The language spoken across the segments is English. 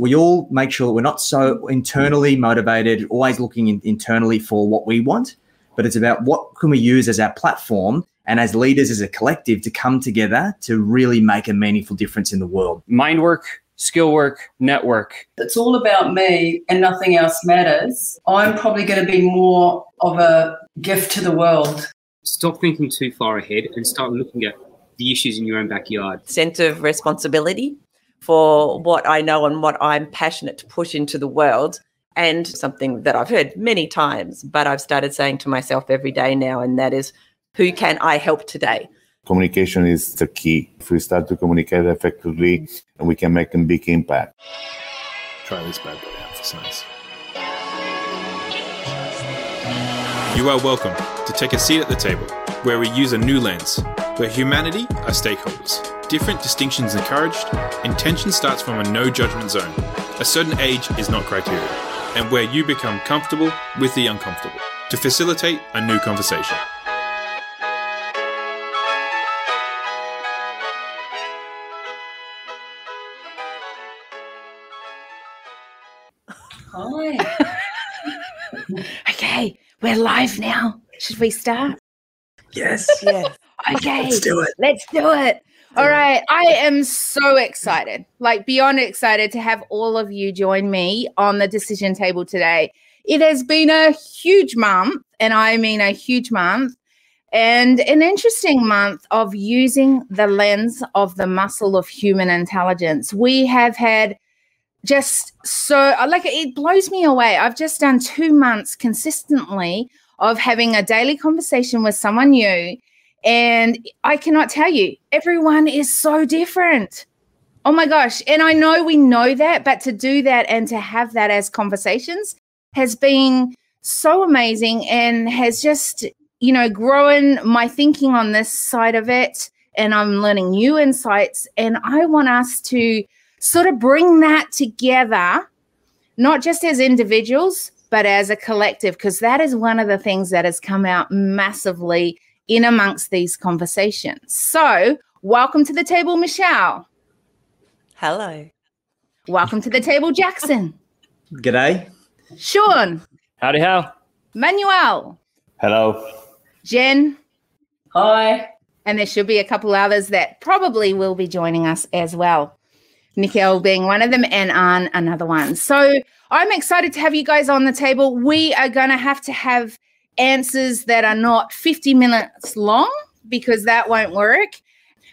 we all make sure that we're not so internally motivated, always looking in, internally for what we want, but it's about what can we use as our platform and as leaders as a collective to come together to really make a meaningful difference in the world. Mind work, skill work, network. It's all about me and nothing else matters. I'm probably going to be more of a gift to the world. Stop thinking too far ahead and start looking at the issues in your own backyard. Sense of responsibility for what I know and what I'm passionate to push into the world. And something that I've heard many times, but I've started saying to myself every day now, and that is, who can I help today? Communication is the key. If we start to communicate effectively, and we can make a big impact. Try this bad boy out for size. You are welcome to take a seat at the table where we use a new lens, where humanity are stakeholders different distinctions encouraged, intention starts from a no judgment zone. A certain age is not criteria, and where you become comfortable with the uncomfortable to facilitate a new conversation. Hi. okay, we're live now. Should we start? Yes. Yes. Okay. Let's do it. Let's do it. All right. I am so excited, like beyond excited to have all of you join me on the decision table today. It has been a huge month, and I mean a huge month, and an interesting month of using the lens of the muscle of human intelligence. We have had just so, like, it blows me away. I've just done two months consistently of having a daily conversation with someone new and I cannot tell you, everyone is so different. Oh my gosh. And I know we know that, but to do that and to have that as conversations has been so amazing and has just, you know, grown my thinking on this side of it. And I'm learning new insights. And I want us to sort of bring that together, not just as individuals, but as a collective, because that is one of the things that has come out massively in amongst these conversations. So, welcome to the table, Michelle. Hello. Welcome to the table, Jackson. G'day. Sean. Howdy how. Manuel. Hello. Jen. Hi. And there should be a couple others that probably will be joining us as well. Nicole being one of them, and Anne another one. So I'm excited to have you guys on the table. We are going to have to have answers that are not 50 minutes long because that won't work.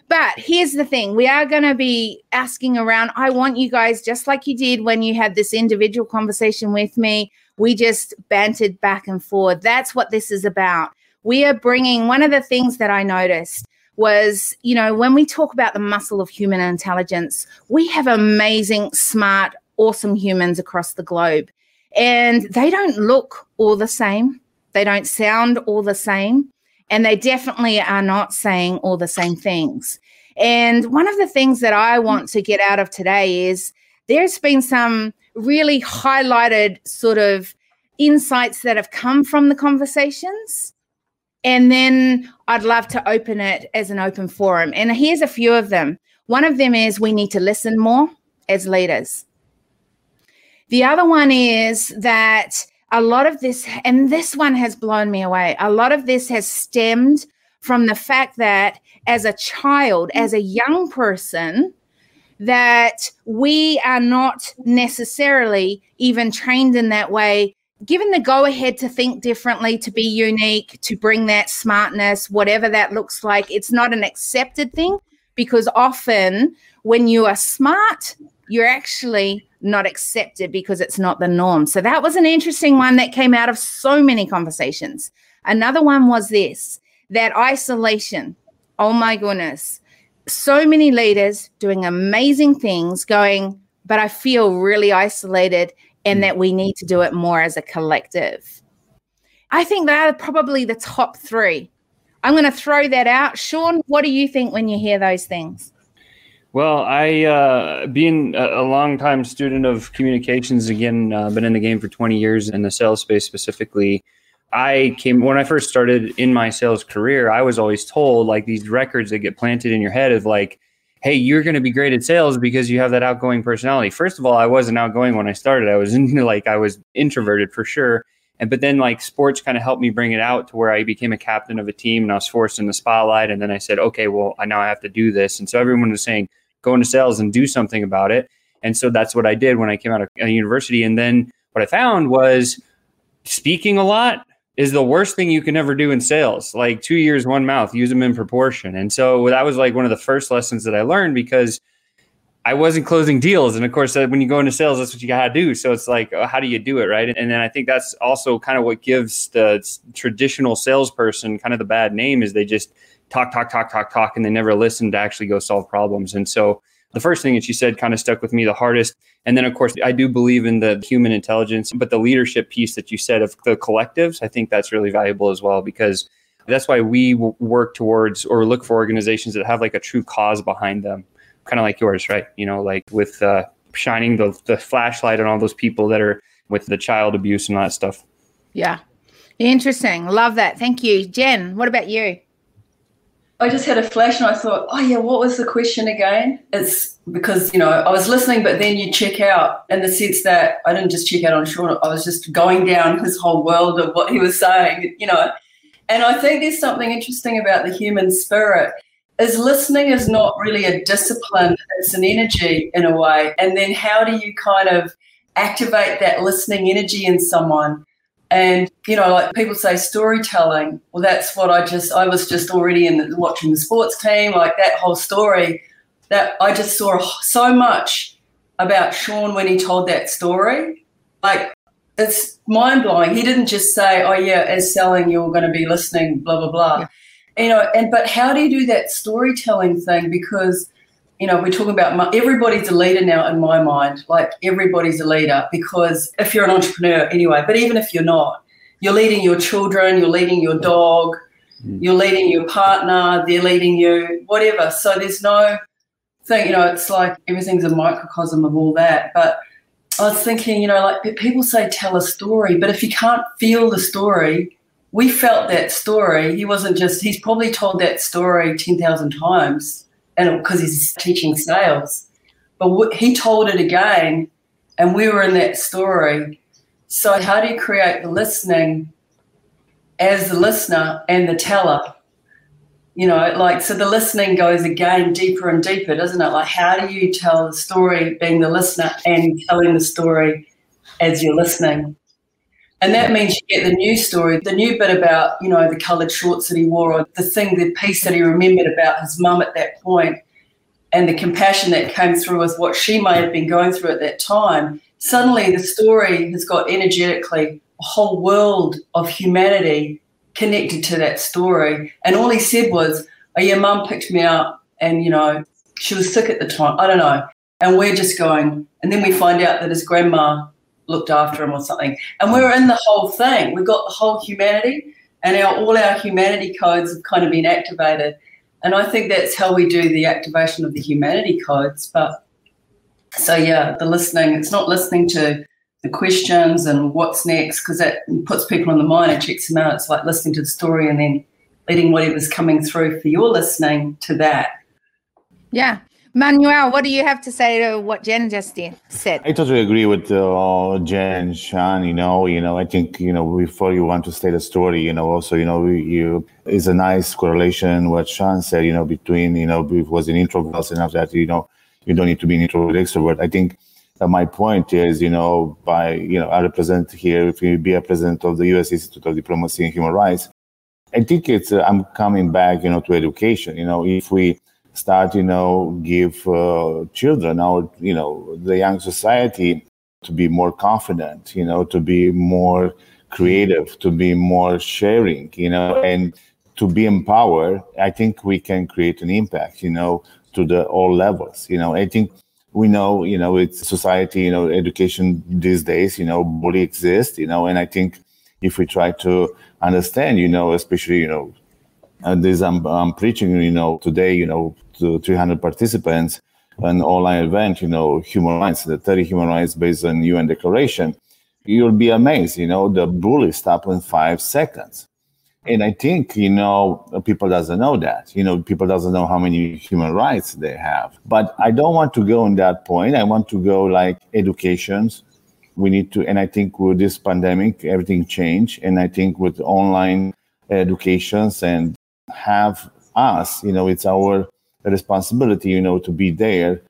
But here's the thing we are going to be asking around. I want you guys, just like you did when you had this individual conversation with me, we just bantered back and forth. That's what this is about. We are bringing one of the things that I noticed was, you know, when we talk about the muscle of human intelligence, we have amazing, smart, awesome humans across the globe. And they don't look all the same. They don't sound all the same. And they definitely are not saying all the same things. And one of the things that I want to get out of today is there's been some really highlighted sort of insights that have come from the conversations. And then I'd love to open it as an open forum. And here's a few of them. One of them is we need to listen more as leaders. The other one is that a lot of this, and this one has blown me away, a lot of this has stemmed from the fact that as a child, as a young person, that we are not necessarily even trained in that way given the go ahead to think differently, to be unique, to bring that smartness, whatever that looks like, it's not an accepted thing because often when you are smart, you're actually not accepted because it's not the norm. So that was an interesting one that came out of so many conversations. Another one was this that isolation. Oh my goodness. So many leaders doing amazing things, going, but I feel really isolated and that we need to do it more as a collective. I think they are probably the top three. I'm going to throw that out. Sean, what do you think when you hear those things? Well, I, uh, being a, a long-time student of communications, again, uh, been in the game for 20 years in the sales space specifically. I came when I first started in my sales career. I was always told like these records that get planted in your head of like, hey, you're going to be great at sales because you have that outgoing personality. First of all, I wasn't outgoing when I started. I was in, like I was introverted for sure. And but then like sports kind of helped me bring it out to where I became a captain of a team and I was forced in the spotlight. And then I said, okay, well, I now I have to do this. And so everyone was saying, go into sales and do something about it. And so that's what I did when I came out of uh, university. And then what I found was speaking a lot is the worst thing you can ever do in sales. Like two years, one mouth, use them in proportion. And so that was like one of the first lessons that I learned because I wasn't closing deals. And of course, uh, when you go into sales, that's what you got to do. So it's like, oh, how do you do it? Right. And then I think that's also kind of what gives the traditional salesperson kind of the bad name is they just talk, talk, talk, talk, talk, and they never listen to actually go solve problems. And so the first thing that you said kind of stuck with me the hardest. And then, of course, I do believe in the human intelligence, but the leadership piece that you said of the collectives, I think that's really valuable as well because that's why we work towards or look for organizations that have like a true cause behind them, kind of like yours, right? You know, like with uh, shining the, the flashlight on all those people that are with the child abuse and all that stuff. Yeah. Interesting. Love that. Thank you. Jen, what about you? I just had a flash and I thought, oh yeah, what was the question again? It's because, you know, I was listening, but then you check out in the sense that I didn't just check out on Sean, I was just going down his whole world of what he was saying, you know. And I think there's something interesting about the human spirit is listening is not really a discipline, it's an energy in a way. And then how do you kind of activate that listening energy in someone? And you know, like people say, storytelling. Well, that's what I just I was just already in the, watching the sports team, like that whole story. That I just saw so much about Sean when he told that story. Like it's mind blowing. He didn't just say, "Oh yeah, as selling, you're going to be listening," blah blah blah. Yeah. You know, and but how do you do that storytelling thing? Because you know, we're talking about my, everybody's a leader now in my mind. Like everybody's a leader because if you're an entrepreneur anyway, but even if you're not, you're leading your children, you're leading your dog, mm. you're leading your partner, they're leading you, whatever. So there's no thing, you know, it's like everything's a microcosm of all that. But I was thinking, you know, like people say tell a story, but if you can't feel the story, we felt that story. He wasn't just, he's probably told that story 10,000 times and because he's teaching sales. But he told it again, and we were in that story. So, how do you create the listening as the listener and the teller? You know, like, so the listening goes again deeper and deeper, doesn't it? Like, how do you tell the story being the listener and telling the story as you're listening? And that means you get the new story, the new bit about, you know, the coloured shorts that he wore, or the thing, the piece that he remembered about his mum at that point, and the compassion that came through with what she may have been going through at that time. Suddenly, the story has got energetically a whole world of humanity connected to that story. And all he said was, Oh, yeah, mum picked me up, and, you know, she was sick at the time. I don't know. And we're just going, and then we find out that his grandma looked after him or something. And we are in the whole thing. We've got the whole humanity, and our all our humanity codes have kind of been activated. And I think that's how we do the activation of the humanity codes. But so yeah, the listening. It's not listening to the questions and what's next because that puts people in the mind and checks them out. It's like listening to the story and then letting whatever's coming through for your listening to that. Yeah, Manuel, what do you have to say to what Jen just did, said? I totally agree with uh, Jen, Sean. You know, you know, I think you know before you want to state a story, you know, also you know, you is a nice correlation what Sean said. You know, between you know, was an introvert after that, you know, you don't need to be an introvert extrovert. I think uh, my point is, you know, by you know, I represent here, if you be a president of the U.S. Institute of Diplomacy and Human Rights, I think it's uh, I'm coming back, you know, to education. You know, if we start, you know, give uh, children or, you know, the young society to be more confident, you know, to be more creative, to be more sharing, you know, and to be empowered, I think we can create an impact, you know, to the all levels. You know, I think we know, you know, it's society, you know, education these days, you know, bully exists, you know, and I think if we try to understand, you know, especially, you know, and this I'm, I'm preaching, you know, today, you know, to 300 participants, an online event, you know, human rights, the 30 human rights based on UN declaration, you'll be amazed, you know, the bully stop in five seconds. And I think, you know, people doesn't know that. You know, people doesn't know how many human rights they have. But I don't want to go on that point. I want to go like educations. We need to, and I think with this pandemic, everything changed. And I think with online educations and have us, you know, it's our responsibility, you know, to be there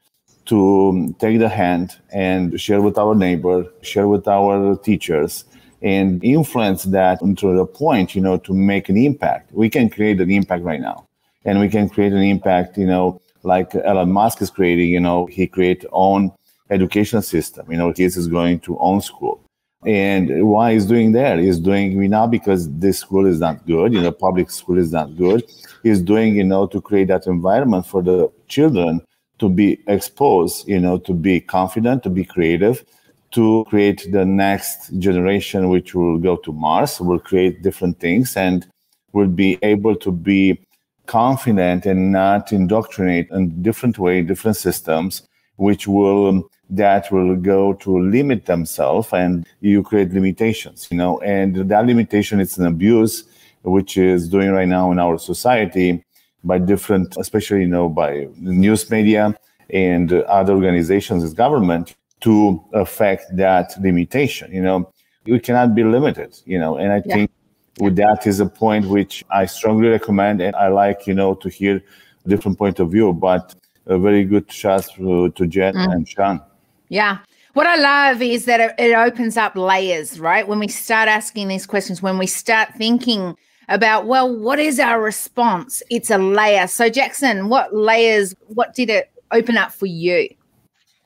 to take the hand and share with our neighbor, share with our teachers, and influence that to the point, you know, to make an impact. We can create an impact right now. And we can create an impact, you know, like Elon Musk is creating, you know, he create own education system. You know, kids is going to own school. And why he's doing that? He's doing it now because this school is not good, you know, public school is not good. He's doing, you know, to create that environment for the children to be exposed, you know, to be confident, to be creative, to create the next generation, which will go to Mars, will create different things and will be able to be confident and not indoctrinate in different way, different systems, which will that will go to limit themselves and you create limitations, you know, and that limitation is an abuse, which is doing right now in our society by different, especially, you know, by news media and other organizations as government to affect that limitation. You know, we cannot be limited, you know, and I yeah. think with that is a point which I strongly recommend and I like, you know, to hear a different point of view, but a very good shot to, to Jen mm. and Sean. Yeah. What I love is that it, opens up layers, right? When we start asking these questions, when we start thinking about, well, what is our response? It's a layer. So, Jackson, what layers, what did it open up for you?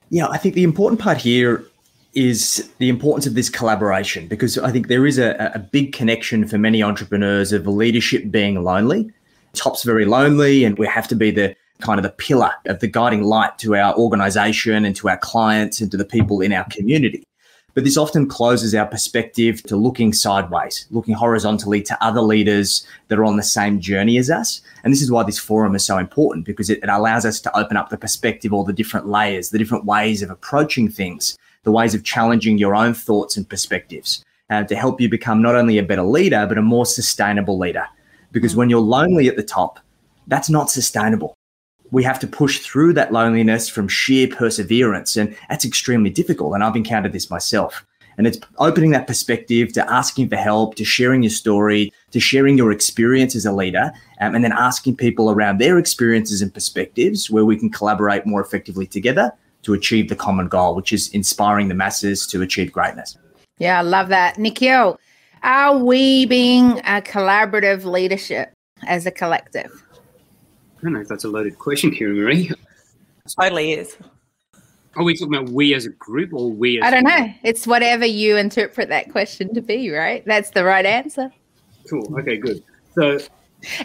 Yeah, I think the important part here is the importance of this collaboration because I think there is a, a big connection for many entrepreneurs of leadership being lonely. Top's very lonely, and we have to be the kind of the pillar of the guiding light to our organization and to our clients and to the people in our community. But this often closes our perspective to looking sideways, looking horizontally to other leaders that are on the same journey as us. And this is why this forum is so important because it, it allows us to open up the perspective, all the different layers, the different ways of approaching things, the ways of challenging your own thoughts and perspectives uh, to help you become not only a better leader, but a more sustainable leader. Because when you're lonely at the top, that's not sustainable we have to push through that loneliness from sheer perseverance. And that's extremely difficult. And I've encountered this myself. And it's opening that perspective to asking for help, to sharing your story, to sharing your experience as a leader, um, and then asking people around their experiences and perspectives where we can collaborate more effectively together to achieve the common goal, which is inspiring the masses to achieve greatness. Yeah, I love that. Nikhil, are we being a collaborative leadership as a collective? I don't know if that's a loaded question, Kiri-Maree. Totally is. Are we talking about we as a group or we as I don't know. It's whatever you interpret that question to be, right? That's the right answer. Cool. Okay, good. So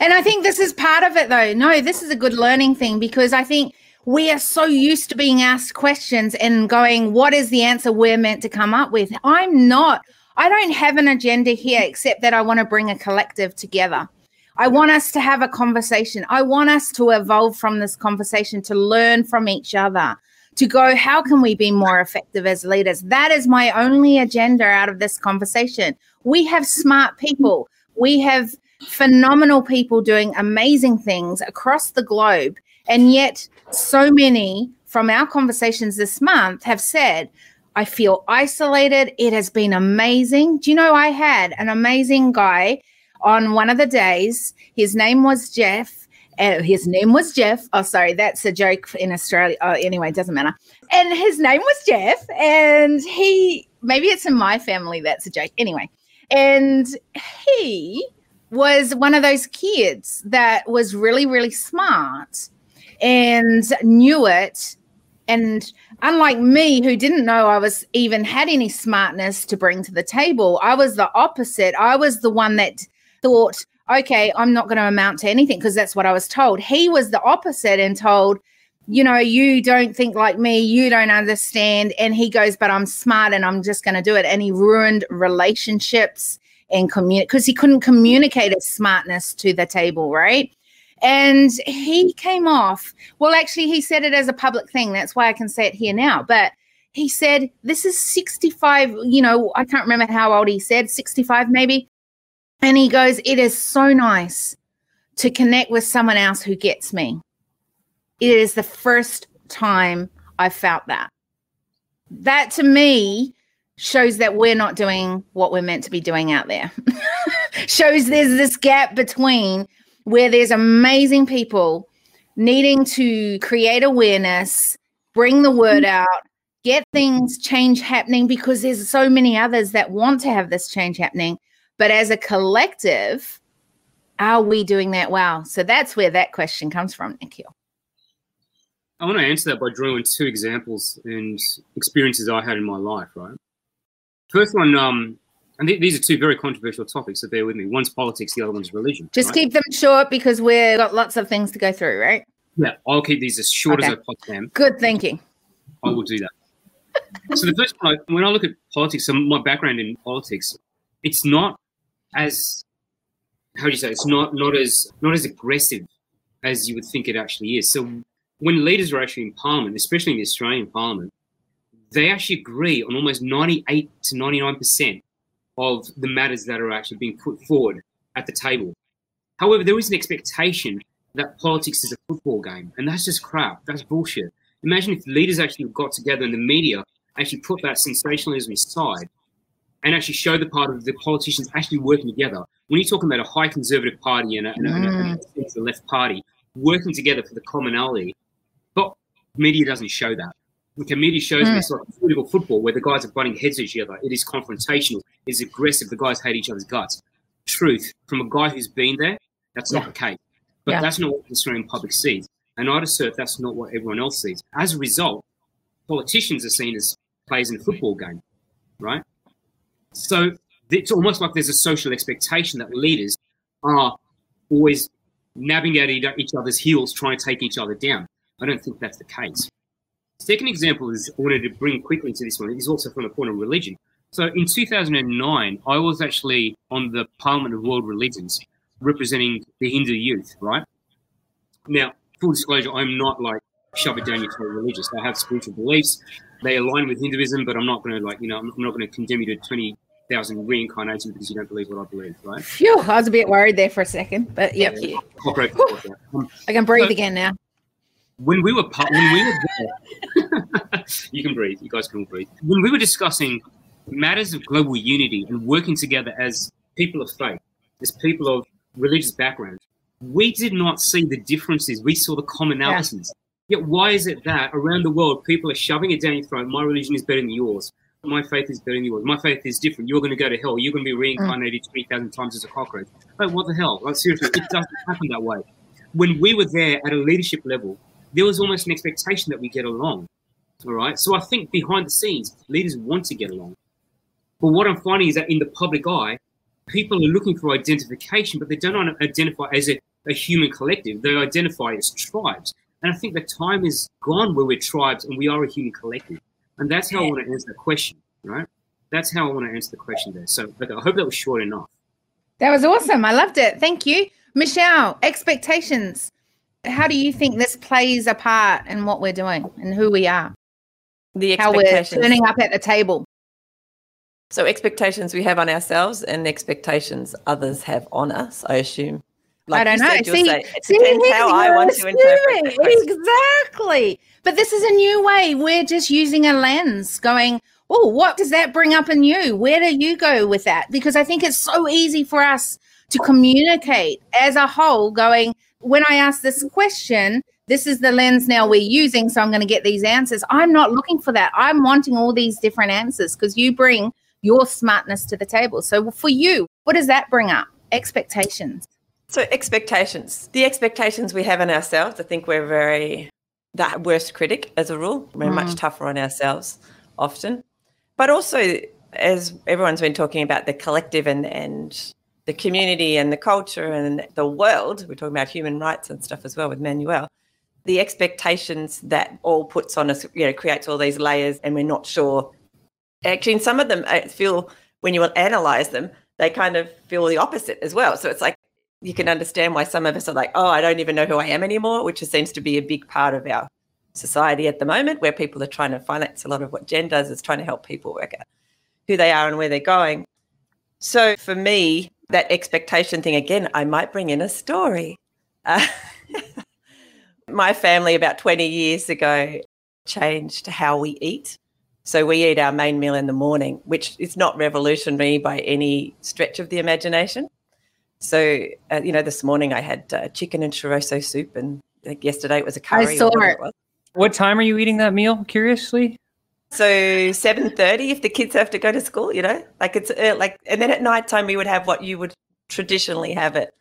And I think this is part of it though. No, this is a good learning thing because I think we are so used to being asked questions and going, what is the answer we're meant to come up with? I'm not. I don't have an agenda here except that I want to bring a collective together. I want us to have a conversation. I want us to evolve from this conversation, to learn from each other, to go, how can we be more effective as leaders? That is my only agenda out of this conversation. We have smart people, we have phenomenal people doing amazing things across the globe. And yet, so many from our conversations this month have said, I feel isolated. It has been amazing. Do you know, I had an amazing guy on one of the days. His name was Jeff. His name was Jeff. Oh, sorry, that's a joke in Australia. Oh, anyway, it doesn't matter. And his name was Jeff. And he, maybe it's in my family that's a joke. Anyway, and he was one of those kids that was really, really smart and knew it. And unlike me, who didn't know I was even had any smartness to bring to the table, I was the opposite. I was the one that thought, okay, I'm not going to amount to anything because that's what I was told. He was the opposite and told, you know, you don't think like me, you don't understand. And he goes, but I'm smart and I'm just going to do it. And he ruined relationships and communicate because he couldn't communicate his smartness to the table, right? And he came off. Well, actually, he said it as a public thing. That's why I can say it here now. But he said, This is 65, you know, I can't remember how old he said, 65 maybe And he goes, It is so nice to connect with someone else who gets me. It is the first time I felt that. That to me shows that we're not doing what we're meant to be doing out there. shows there's this gap between where there's amazing people needing to create awareness, bring the word mm. out, get things change happening because there's so many others that want to have this change happening. But as a collective, are we doing that well? So that's where that question comes from, Nikhil. I want to answer that by drawing on two examples and experiences I had in my life, right? First one, um, and th- these are two very controversial topics, so bear with me. One's politics, the other one's religion. Just right? keep them short because we've got lots of things to go through, right? Yeah, I'll keep these as short Okay. as I possibly can. Good thinking. I will do that. so the first one, when I look at politics, so my background in politics, it's not as how do you say? It's not not as not as aggressive as you would think it actually is. So when leaders are actually in Parliament, especially in the Australian Parliament, they actually agree on almost ninety-eight to ninety-nine percent of the matters that are actually being put forward at the table. However, there is an expectation that politics is a football game, and that's just crap. That's bullshit. Imagine if leaders actually got together and the media actually put that sensationalism aside and actually show the part of the politicians actually working together. When you're talking about a high conservative party and a, and a, and a, and a left party working together for the commonality, but media doesn't show that. Okay, media shows Mm. this like political football where the guys are butting heads at each other. It is confrontational. It is aggressive. The guys hate each other's guts. Truth from a guy who's been there, that's Yeah. not the case. But Yeah. that's not what the Australian public sees. And I'd assert that's not what everyone else sees. As a result, politicians are seen as players in a football game, right? So it's almost like there's a social expectation that leaders are always nabbing at each other's heels, trying to take each other down. I don't think that's the case. Second example is I wanted to bring quickly to this one It is also from the point of religion. So in 2009, I was actually on the Parliament of World Religions representing the Hindu youth, right? Now, full disclosure, I'm not like shove it down your throat religious. I have spiritual beliefs. They align with Hinduism, but I'm not going to like, you know, I'm not going to condemn you to 20,000 reincarnations because you don't believe what I believe, right? Phew, I was a bit worried there for a second, but yep, Thank you. Cooperate with that. Um, I can breathe again now. when we were when we were there, you can breathe. You guys can all breathe. When we were discussing matters of global unity and working together as people of faith, as people of religious background, we did not see the differences. We saw the commonalities. Yet why is it that around the world people are shoving it down your throat? My religion is better than yours. My faith is better than yours. My faith is different. You're going to go to hell. You're going to be reincarnated mm. three thousand times as a cockroach. Like what the hell? Like seriously, it doesn't happen that way. When we were there at a leadership level, there was almost an expectation that we get along. All right. So I think behind the scenes, leaders want to get along. But what I'm finding is that in the public eye, people are looking for identification, but they don't identify as a, a human collective. They identify as tribes. And I think the time is gone where we're tribes and we are a human collective. And that's how I want to answer the question, right? That's how I want to answer the question there. So okay, I hope that was short enough. That was awesome. I loved it. Thank you. Michelle, expectations. How do you think this plays a part in what we're doing and who we are? The How we're turning up at the table. So expectations we have on ourselves and expectations others have on us, I assume. I don't know. See, say, it see, depends how I want to interpret. Exactly. But this is a new way. We're just using a lens going, oh, what does that bring up in you? Where do you go with that? Because I think it's so easy for us to communicate as a whole, going, when I ask this question, this is the lens now we're using. So I'm going to get these answers. I'm not looking for that. I'm wanting all these different answers because you bring your smartness to the table. So for you, what does that bring up? Expectations. So expectations. The expectations we have in ourselves, I think we're very the worst critic as a rule. We're much mm. tougher on ourselves often. But also as everyone's been talking about the collective and and the community and the culture and the world, we're talking about human rights and stuff as well with Manuel. The expectations that all puts on us, you know, creates all these layers and we're not sure. Actually, in some of them, I feel when you analyze them, they kind of feel the opposite as well. So it's like you can understand why some of us are like, oh, I don't even know who I am anymore, which seems to be a big part of our society at the moment, where people are trying to finance a lot of what Jen does is trying to help people work out who they are and where they're going. So for me, that expectation thing again, I might bring in a story. Uh, my family about 20 years ago changed how we eat. So we eat our main meal in the morning, which is not revolutionary by any stretch of the imagination. So, uh, you know, this morning I had uh, chicken and chorizo soup, and I think yesterday it was a curry. I saw it. it What time are you eating that meal? Curiously. So seven thirty, if the kids have to go to school, you know, like it's uh, like, and then at night time we would have what you would traditionally have at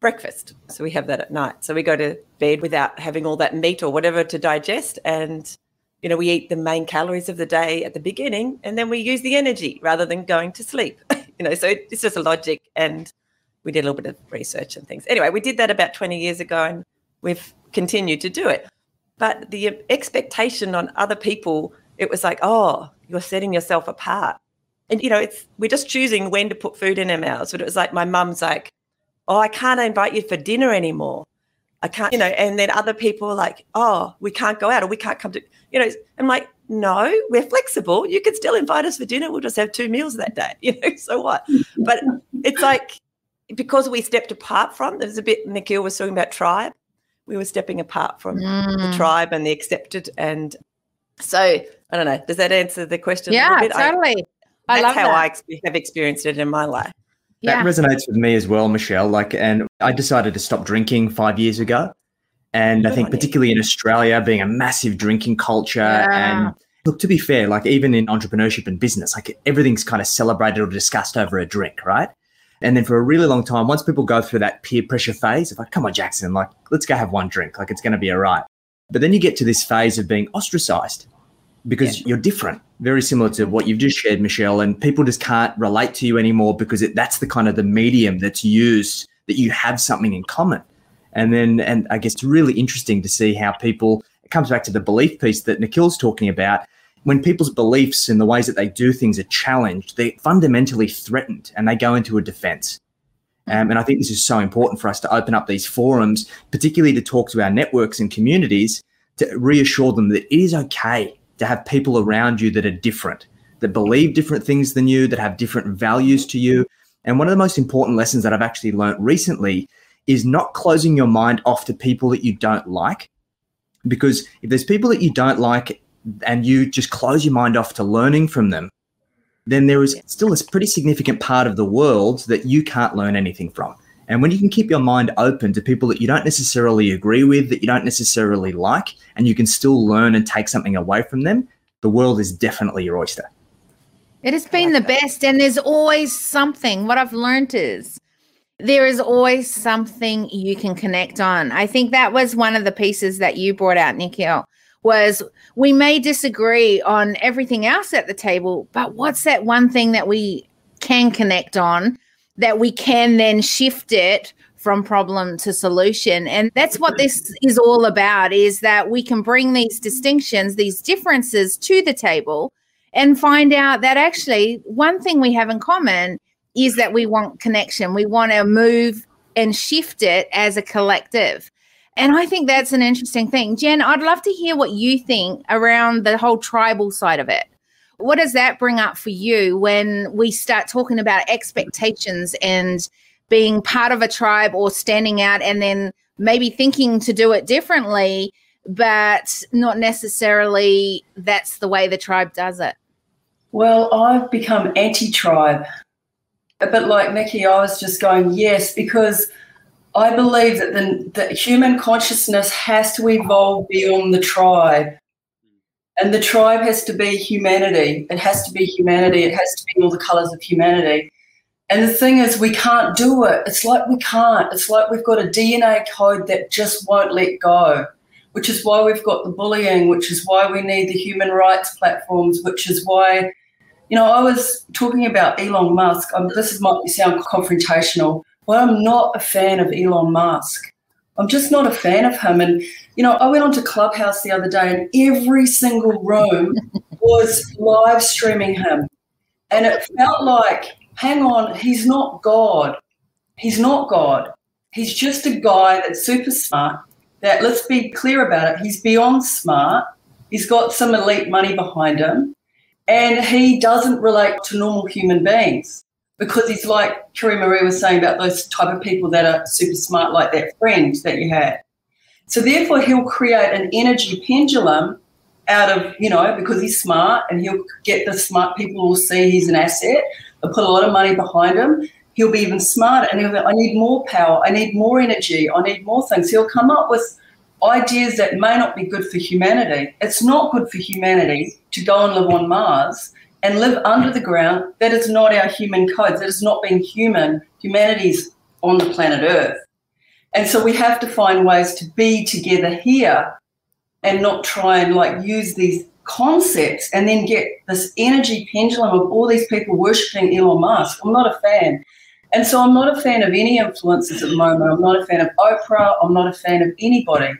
breakfast. So we have that at night. So we go to bed without having all that meat or whatever to digest, and you know, we eat the main calories of the day at the beginning, and then we use the energy rather than going to sleep. you know, so it's just a logic, and we did a little bit of research and things. Anyway, we did that about twenty years ago, and we've continued to do it. But the expectation on other people it was like, oh, you're setting yourself apart. And, you know, it's, we're just choosing when to put food in our mouths. But it was like, my mum's like, oh, I can't invite you for dinner anymore. I can't, you know, and then other people like, oh, we can't go out or we can't come to, you know, I'm like, no, we're flexible. You can still invite us for dinner. We'll just have two meals that day, you know, so what? But it's like, because we stepped apart from, there's a bit, Nikhil was talking about tribe. We were stepping apart from Mm. the tribe and the accepted and so I don't know. Does that answer the question? Yeah, little bit? I- totally. I, that's love how that. I ex- have experienced it in my life. yeah. That resonates with me as well, Michelle. Like, and I decided to stop drinking five years ago. And I think, on you. particularly in Australia, being a massive drinking culture, Yeah. and look, to be fair, like even in entrepreneurship and business, like everything's kind of celebrated or discussed over a drink, right? And then for a really long time, once people go through that peer pressure phase of like, come on, Jackson, like, let's go have one drink, like it's going to be all right. But then you get to this phase of being ostracized because you're different, very similar to what you've just shared, Michelle, and people just can't relate to you anymore because it, that's the kind of the medium that's used that you have something in common. And then, and I guess it's really interesting to see how people, it comes back to the belief piece that Nikhil's talking about. When people's beliefs and the ways that they do things are challenged, they're fundamentally threatened and they go into a defense. Um, and I think this is so important for us to open up these forums, particularly to talk to our networks and communities to reassure them that it is okay to have people around you that are different, that believe different things than you, that have different values to you. And one of the most important lessons that I've actually learned recently is not closing your mind off to people that you don't like. Because if there's people that you don't like and you just close your mind off to learning from them, then there is still a pretty significant part of the world that you can't learn anything from. And when you can keep your mind open to people that you don't necessarily agree with, that you don't necessarily like, and you can still learn and take something away from them, the world is definitely your oyster. It has been the best, and there's always something. What I've learned is there is always something you can connect on. I think that was one of the pieces that you brought out, Nikhil, was we may disagree on everything else at the table, but what's that one thing that we can connect on that we can then shift it from problem to solution and that's what this is all about is that we can bring these distinctions these differences to the table and find out that actually one thing we have in common is that we want connection. We want to move and shift it as a collective. And I think that's an interesting thing. Jen, I'd love to hear what you think around the whole tribal side of it. What does that bring up for you when we start talking about expectations and being part of a tribe or standing out and then maybe thinking to do it differently, but not necessarily that's the way the tribe does it? Well, I've become anti tribe. A bit like Nikki, I was just going, yes, because I believe that the, the human consciousness has to evolve beyond the tribe. And the tribe has to be humanity. It has to be humanity. It has to be all the colors of humanity. And the thing is, we can't do it. It's like we can't. It's like we've got a DNA code that just won't let go, which is why we've got the bullying, which is why we need the human rights platforms, which is why, you know, I was talking about Elon Musk. Um, this is, might sound confrontational, but I'm not a fan of Elon Musk. I'm just not a fan of him. And, you know, I went onto Clubhouse the other day and every single room was live streaming him. And it felt like, hang on, he's not God. He's not God. He's just a guy that's super smart. That, let's be clear about it, he's beyond smart. He's got some elite money behind him. And he doesn't relate to normal human beings. Because he's like Kiri-Maree was saying about those type of people that are super smart, like that friend that you had. So therefore, he'll create an energy pendulum out of you know because he's smart, and he'll get the smart people will see he's an asset. They'll put a lot of money behind him. He'll be even smarter, and he'll go, "I need more power. I need more energy. I need more things." He'll come up with ideas that may not be good for humanity. It's not good for humanity to go and live on Mars and live under the ground. That is not our human codes. That is not being human. Humanity's on the planet Earth. And so we have to find ways to be together here and not try and like use these concepts and then get this energy pendulum of all these people worshipping Elon Musk. I'm not a fan. And so I'm not a fan of any influences at the moment. I'm not a fan of Oprah. I'm not a fan of anybody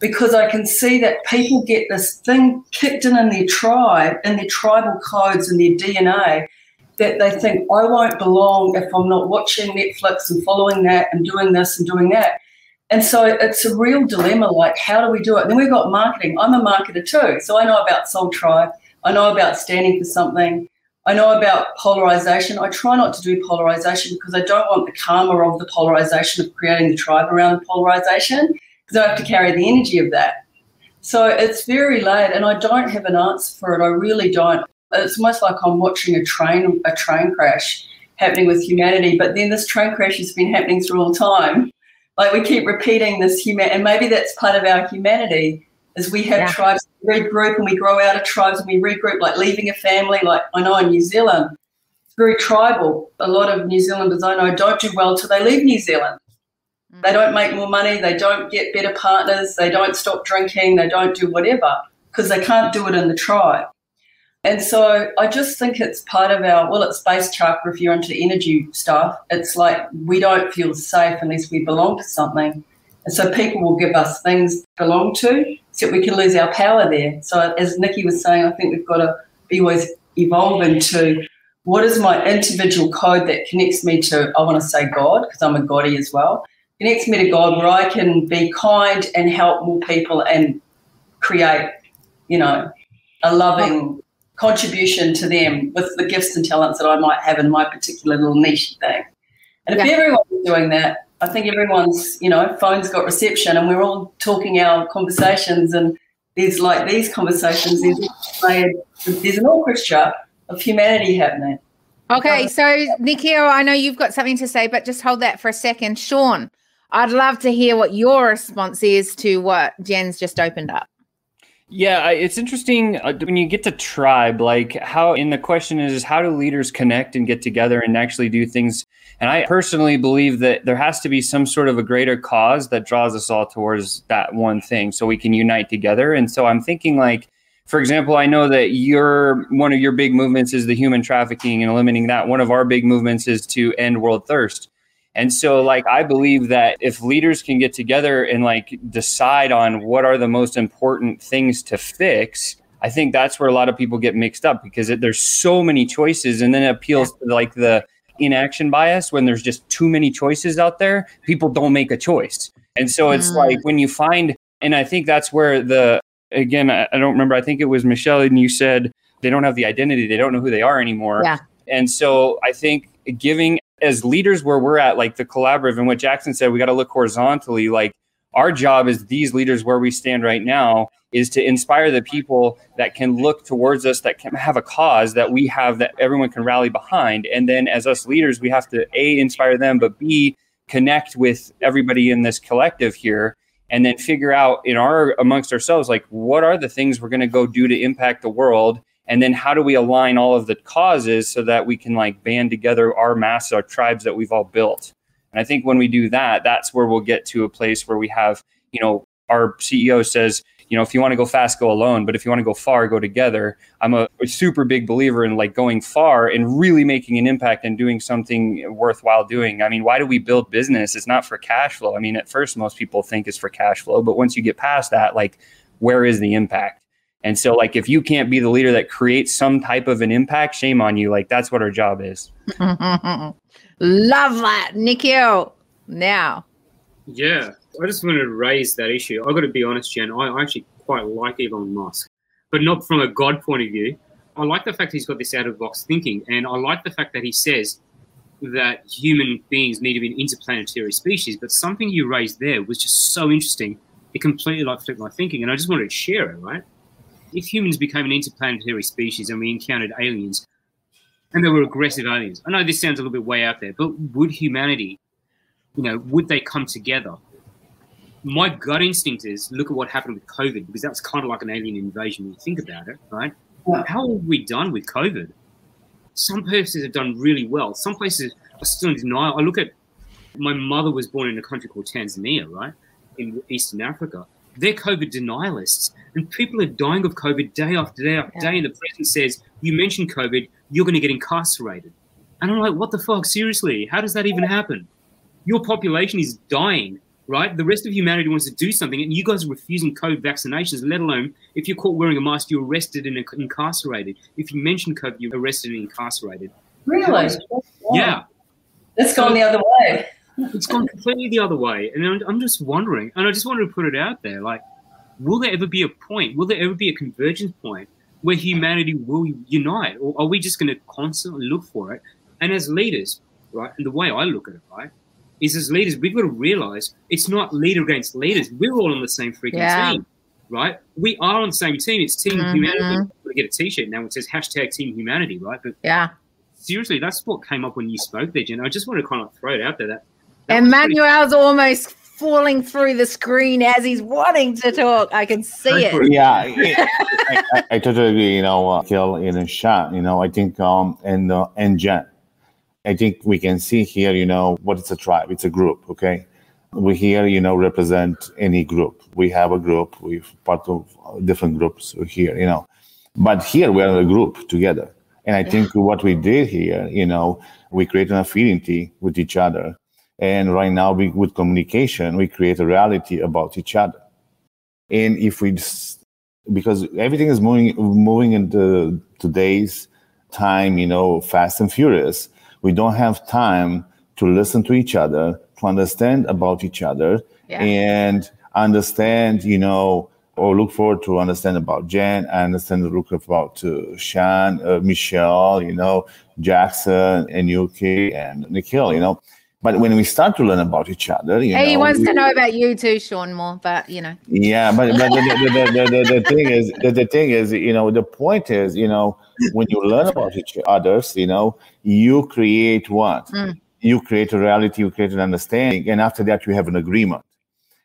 because I can see that people get this thing kicked in in their tribe, in their tribal codes and their DNA, that they think, I won't belong if I'm not watching Netflix and following that and doing this and doing that. And so it's a real dilemma like, how do we do it? And then we've got marketing. I'm a marketer too. So I know about Soul Tribe. I know about standing for something. I know about polarization. I try not to do polarization because I don't want the karma of the polarization of creating the tribe around the polarization because I have to carry the energy of that. So it's very late, and I don't have an answer for it. I really don't. It's almost like I'm watching a train a train crash happening with humanity, but then this train crash has been happening through all time. Like we keep repeating this human, and maybe that's part of our humanity. Is we have yeah. tribes regroup and we grow out of tribes and we regroup, like leaving a family. Like I know in New Zealand, it's very tribal. A lot of New Zealanders I know don't do well till they leave New Zealand they don't make more money, they don't get better partners, they don't stop drinking, they don't do whatever because they can't do it in the tribe. And so I just think it's part of our, well, it's base chakra if you're into energy stuff. It's like we don't feel safe unless we belong to something. And so people will give us things to belong to, so we can lose our power there. So as Nikki was saying, I think we've got to be always evolving to what is my individual code that connects me to, I want to say God, because I'm a Goddie as well connects me to God where I can be kind and help more people and create, you know, a loving contribution to them with the gifts and talents that I might have in my particular little niche thing. And if yeah. everyone's doing that, I think everyone's, you know, phone's got reception and we're all talking our conversations and there's like these conversations, there's, there's an orchestra of humanity happening. Okay, um, so Nikhil, I know you've got something to say, but just hold that for a second. Sean, I'd love to hear what your response is to what Jen's just opened up. Yeah, it's interesting uh, when you get to tribe, like how, and the question is, how do leaders connect and get together and actually do things? And I personally believe that there has to be some sort of a greater cause that draws us all towards that one thing so we can unite together. And so I'm thinking, like, for example, I know that your one of your big movements is the human trafficking and eliminating that. One of our big movements is to end world thirst. And so, like, I believe that if leaders can get together and like decide on what are the most important things to fix, I think that's where a lot of people get mixed up because it, there's so many choices, and then it appeals to like the inaction bias when there's just too many choices out there. People don't make a choice, and so it's mm. like when you find, and I think that's where the again, I, I don't remember. I think it was Michelle, and you said they don't have the identity, they don't know who they are anymore. Yeah. And so I think giving as leaders where we're at, like the collaborative and what Jackson said, we got to look horizontally. Like our job as these leaders where we stand right now is to inspire the people that can look towards us, that can have a cause that we have that everyone can rally behind. And then as us leaders, we have to A, inspire them, but B, connect with everybody in this collective here and then figure out in our amongst ourselves like what are the things we're going to go do to impact the world and then how do we align all of the causes so that we can like band together our mass our tribes that we've all built? And i think when we do that that's where we'll get to a place where we have you know our ceo says you know if you want to go fast go alone but if you want to go far go together. I'm a, a super big believer in like going far and really making an impact and doing something worthwhile doing. I mean why do we build business? It's not for cash flow. I mean at first most people think it's for cash flow but once you get past that like where is the impact and so, like, if you can't be the leader that creates some type of an impact, shame on you. Like, that's what our job is. Love that, Nikhil. Now, yeah, I just wanted to raise that issue. I've got to be honest, Jen. I actually quite like Elon Musk, but not from a God point of view. I like the fact he's got this out of box thinking, and I like the fact that he says that human beings need to be an interplanetary species, but something you raised there was just so interesting. It completely like flipped my thinking, and I just wanted to share it. Right? If humans became an interplanetary species and we encountered aliens, and they were aggressive aliens, I know this sounds a little bit way out there, but would humanity, you know, would they come together? My gut instinct is look at what happened with COVID because that's kind of like an alien invasion when you think about it, right? Yeah. How have we done with COVID? Some places have done really well. Some places are still in denial. I look at my mother was born in a country called Tanzania, right, in Eastern Africa. They're COVID denialists, and people are dying of COVID day after day after Yeah. day. And the president says, "You mentioned COVID, you're going to get incarcerated." And I'm like, "What the fuck? Seriously? How does that even happen? Your population is dying, right? The rest of humanity wants to do something, and you guys are refusing COVID vaccinations. Let alone if you're caught wearing a mask, you're arrested and incarcerated. If you mention COVID, you're arrested and incarcerated. Really? Yeah." It's gone the other way. It's gone completely the other way. And I'm, I'm just wondering, and I just wanted to put it out there like, will there ever be a point, will there ever be a convergence point where humanity will unite? Or are we just going to constantly look for it? And as leaders, right, and the way I look at it, right, is as leaders, we've got to realize it's not leader against leaders. We're all on the same freaking Yeah. team, right? We are on the same team. It's Team Mhm. Humanity. We get a t-shirt now which says hashtag Team Humanity, right? But Yeah. seriously, that's what came up when you spoke there, Jen. I just want to kind of throw it out there that that was pretty- almost falling through the screen as he's wanting to talk. I can see it. yeah, I, I, I totally agree. You know, uh, Kill and Shot. You know, I think um and uh, and Jen. I think we can see here. You know, what it's a tribe. It's a group. Okay, we here. You know, represent any group. We have a group. We're part of different groups here. You know, but here we are a group together. And I think what we did here, you know, we create an affinity with each other. And right now, we, with communication, we create a reality about each other. And if we, just, because everything is moving, moving into today's time, you know, fast and furious, we don't have time to listen to each other, to understand about each other, Yeah. and understand, you know, or look forward to understand about Jen. I understand the look about uh, Sean, uh, Michelle, you know, Jackson, and Yuki and Nikhil, you know. But when we start to learn about each other, you Hey, he wants we- to know about you too, Sean, more, but you know. yeah, but, but the, the, the, the, thing is, the, thing is, you know, the point is, you know, when you learn about each others, you know, you create what? Mm. You create a reality, you create an understanding, and after that, you have an agreement.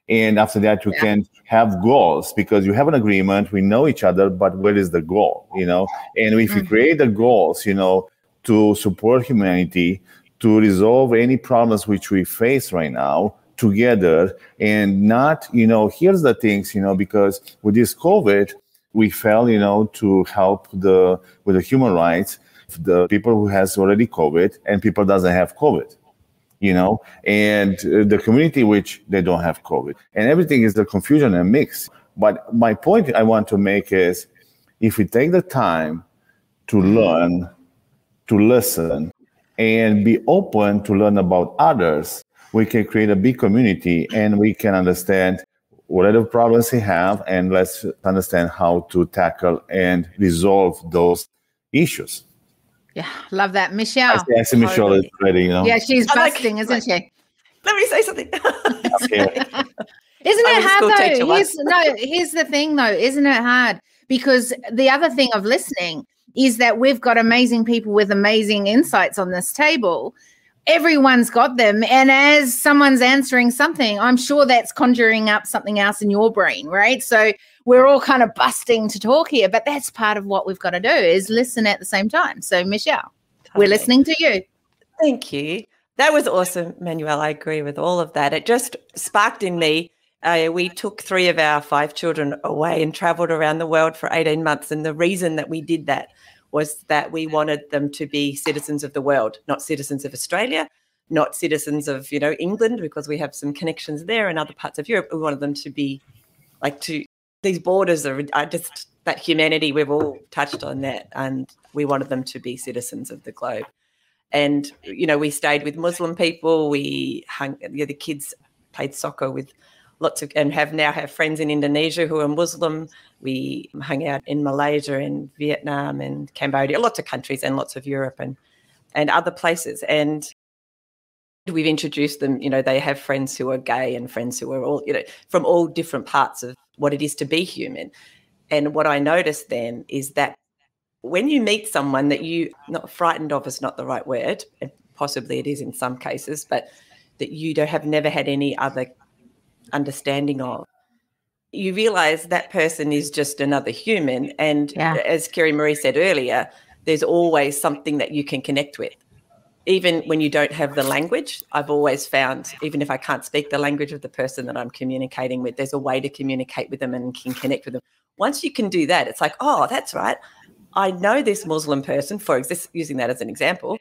And after that, you Yeah. can have goals because you have an agreement. We know each other, but what is the goal? You know, and if you Mm. create the goals, you know, to support humanity, to resolve any problems which we face right now together, and not, you know, here's the things, you know, because with this COVID, we fell, you know, to help the with the human rights, the people who has already COVID and people doesn't have COVID you know, and uh, the community which they don't have COVID. And everything is the confusion and mix. But my point I want to make is if we take the time to learn, to listen, and be open to learn about others, we can create a big community and we can understand what whatever problems they have and let's understand how to tackle and resolve those issues. Yeah, love that. I Michelle. see, I see Michelle is ready, you know. Yeah, she's I like- busting, isn't she? Let me say something. Isn't it was a school hard though? Here's, no, here's the thing though, isn't it hard? Because the other thing of listening is that we've got amazing people with amazing insights on this table. Everyone's got them. And as someone's answering something, I'm sure that's conjuring up something else in your brain, right? So we're all kind of busting to talk here, but that's part of what we've got to do is listen at the same time. So Michelle, we're listening to you. Thank you. That was awesome, Manuel. I agree with all of that. It just sparked in me. Uh, we took three of our five children away and traveled around the world for 18 months. And the reason that we did that was that we wanted them to be citizens of the world, not citizens of Australia, not citizens of, you know, England, because we have some connections there and other parts of Europe. We wanted them to be like to these borders are, are just that humanity. We've all touched on that. And we wanted them to be citizens of the globe and you know we stayed with muslim people we hung you know, the kids played soccer with lots of and have now have friends in indonesia who are muslim. We hung out in malaysia and vietnam and cambodia lots of countries and lots of europe and and other places. And we've introduced them you know they have friends who are gay and friends who are all you know from all different parts of what it is to be human. And what i noticed then is that when you meet someone that you not frightened of is not the right word and possibly it is in some cases but that you don't have never had any other understanding of you realize that person is just another human and Yeah. as Kiri-Maree said earlier there's always something that you can connect with even when you don't have the language, I've always found, even if I can't speak the language of the person that I'm communicating with, there's a way to communicate with them and can connect with them. Once you can do that, it's like, oh, that's right. I know this Muslim person, for exist, using that as an example,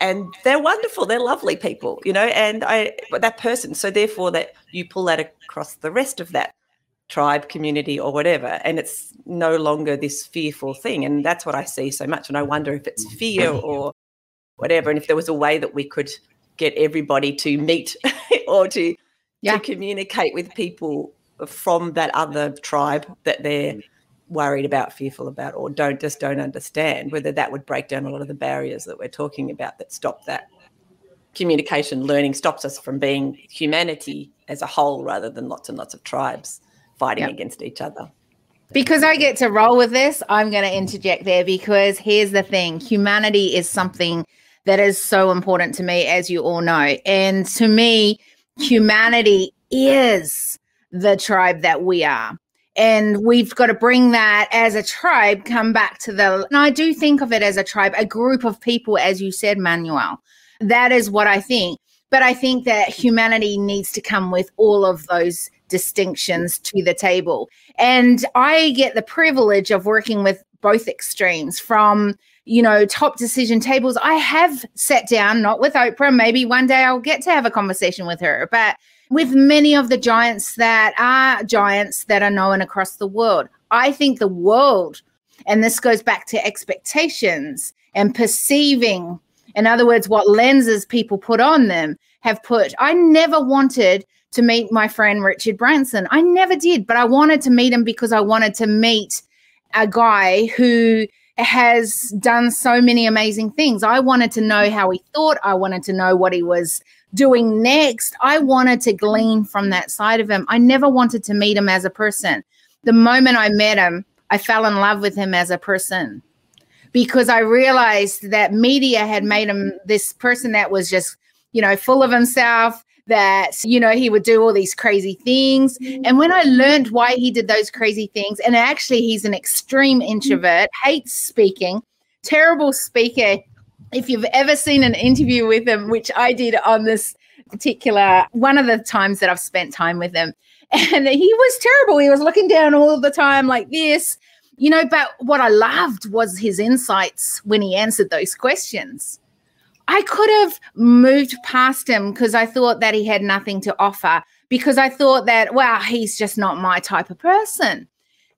and they're wonderful. They're lovely people, you know, and I, but that person. So therefore, that you pull that across the rest of that tribe, community, or whatever, and it's no longer this fearful thing. And that's what I see so much. And I wonder if it's mm-hmm. fear or whatever, and if there was a way that we could get everybody to meet or to Yeah. to communicate with people from that other tribe that they're mm. Worried about, fearful about, or don't just don't understand, whether that would break down a lot of the barriers that we're talking about that stop that communication learning stops us from being humanity as a whole rather than lots and lots of tribes fighting Yep. against each other. Because I get to roll with this, I'm going to interject there because here's the thing humanity is something that is so important to me, as you all know. And to me, humanity is the tribe that we are. And we've got to bring that as a tribe, come back to the, and I do think of it as a tribe, a group of people, as you said, Manuel. That is what I think. But I think that humanity needs to come with all of those distinctions to the table. And I get the privilege of working with both extremes from, you know, top decision tables. I have sat down, not with Oprah. Maybe one day I'll get to have a conversation with her, but with many of the giants that are giants that are known across the world. I think the world, and this goes back to expectations and perceiving, in other words, what lenses people put on them, have put. I never wanted to meet my friend Richard Branson. I never did, but I wanted to meet him because I wanted to meet a guy who has done so many amazing things. I wanted to know how he thought. I wanted to know what he was doing next. I wanted to glean from that side of him. I never wanted to meet him as a person. The moment I met him, I fell in love with him as a person because I realized that media had made him this person that was just, you know, full of himself, that, you know, he would do all these crazy things. And when I learned why he did those crazy things, and actually he's an extreme introvert, hates speaking, terrible speaker. If you've ever seen an interview with him, which I did on this particular one of the times that I've spent time with him, and he was terrible. He was looking down all the time like this, you know. But what I loved was his insights when he answered those questions. I could have moved past him because I thought that he had nothing to offer, because I thought that, wow, he's just not my type of person.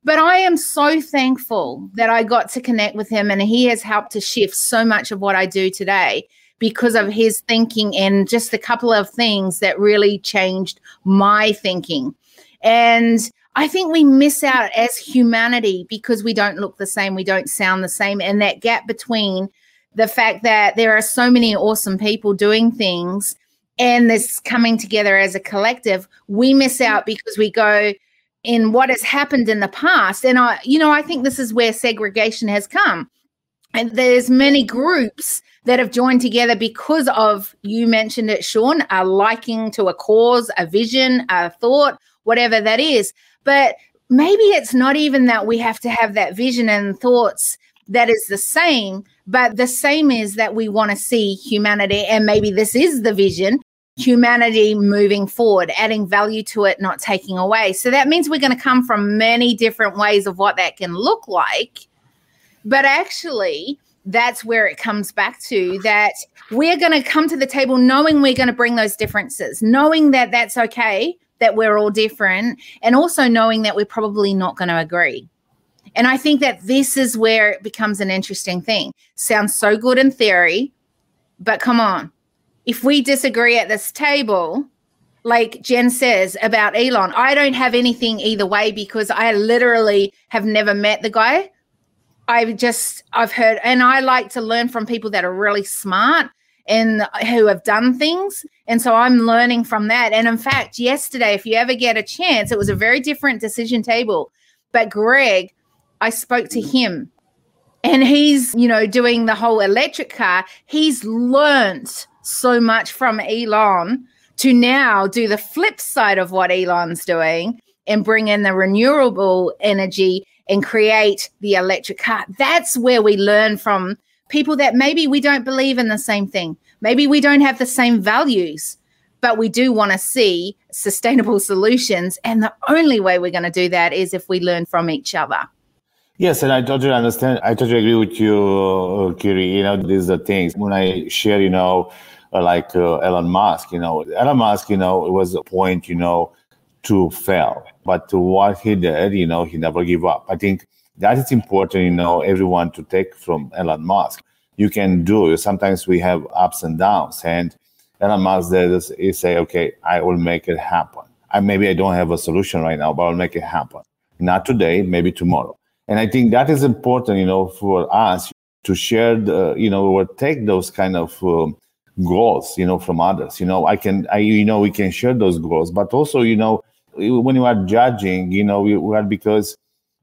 But I am so thankful that I got to connect with him and he has helped to shift so much of what I do today because of his thinking and just a couple of things that really changed my thinking. And I think we miss out as humanity because we don't look the same, we don't sound the same. And that gap between the fact that there are so many awesome people doing things and this coming together as a collective, we miss out because we go in what has happened in the past. And I, you know, I think this is where segregation has come. And there's many groups that have joined together because of you mentioned it, Sean, a liking to a cause, a vision, a thought, whatever that is. But maybe it's not even that we have to have that vision and thoughts that is the same, but the same is that we want to see humanity, and maybe this is the vision humanity moving forward, adding value to it, not taking away. So that means we're going to come from many different ways of what that can look like. But actually, that's where it comes back to that we're going to come to the table knowing we're going to bring those differences, knowing that that's okay, that we're all different, and also knowing that we're probably not going to agree. And I think that this is where it becomes an interesting thing. Sounds so good in theory, but come on. If we disagree at this table, like Jen says about Elon, I don't have anything either way because I literally have never met the guy. I've just, I've heard, and I like to learn from people that are really smart and who have done things. And so I'm learning from that. And in fact, yesterday, if you ever get a chance, it was a very different decision table. But Greg, I spoke to him and he's, you know, doing the whole electric car. He's learned so much from Elon to now do the flip side of what Elon's doing and bring in the renewable energy and create the electric car. That's where we learn from people that maybe we don't believe in the same thing. Maybe we don't have the same values, but we do want to see sustainable solutions. And the only way we're going to do that is if we learn from each other. Yes, and I totally understand. I totally agree with you, Kiri. You know, these are things when I share, you know, like uh, Elon Musk, you know, Elon Musk, you know, it was a point, you know, to fail. But to what he did, you know, he never give up. I think that is important, you know, everyone to take from Elon Musk. You can do. Sometimes we have ups and downs, and Elon Musk does is say, okay, I will make it happen. I maybe I don't have a solution right now, but I'll make it happen. Not today, maybe tomorrow. And I think that is important, you know, for us to share the, you know, or take those kind of um, goals, you know, from others. You know, I can, I, you know, we can share those goals, but also, you know, when you are judging, you know, we, we are because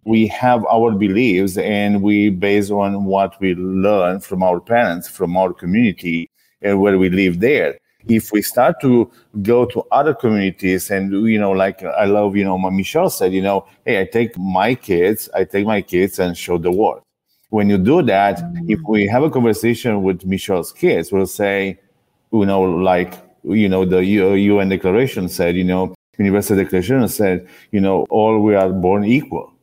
we have our beliefs and we base on what we learn from our parents, from our community, and where we live there. If we start to go to other communities and you know, like I love, you know, Michelle said, you know, hey, I take my kids, I take my kids and show the world. When you do that, mm-hmm. if we have a conversation with Michelle's kids, we'll say, you know, like you know, the UN Declaration said, you know, Universal Declaration said, you know, all we are born equal.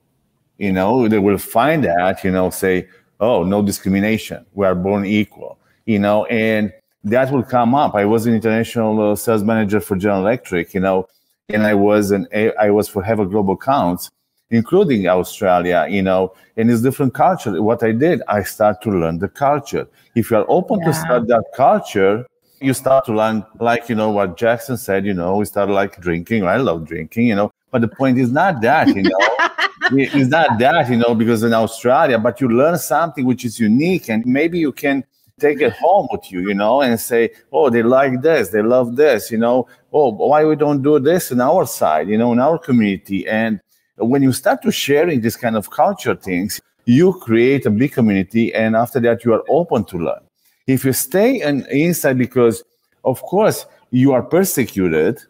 You know, they will find that, you know, say, oh, no discrimination. We are born equal. You know, and that will come up. I was an international uh, sales manager for General Electric, you know, and I was an I was for have a global accounts, including Australia, you know, and it's different culture. What I did, I start to learn the culture. If you are open yeah. to start that culture, you start to learn, like, you know, what Jackson said, you know, we started like drinking. I love drinking, you know, but the point is not that, you know, it's not that, you know, because in Australia, but you learn something which is unique and maybe you can take it home with you, you know, and say, oh, they like this, they love this, you know, oh, why we don't do this in our side, you know, in our community. And when you start to sharing this kind of culture things, you create a big community, and after that, you are open to learn. If you stay in, inside because, of course, you are persecuted,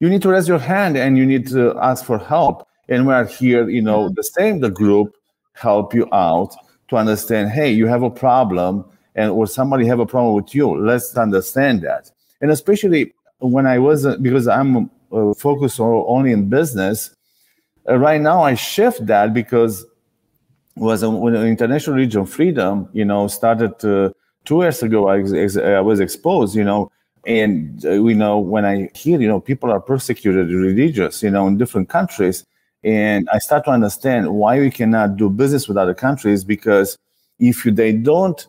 you need to raise your hand and you need to ask for help. And we are here, you know, the same, the group help you out to understand, hey, you have a problem and or somebody have a problem with you. Let's understand that. And especially when I was, because I'm uh, focused only in business, uh, right now I shift that because was a, when international region freedom, you know, started to two years ago, I, I was exposed, you know, and uh, we know when I hear, you know, people are persecuted religious, you know, in different countries. And I start to understand why we cannot do business with other countries because if they don't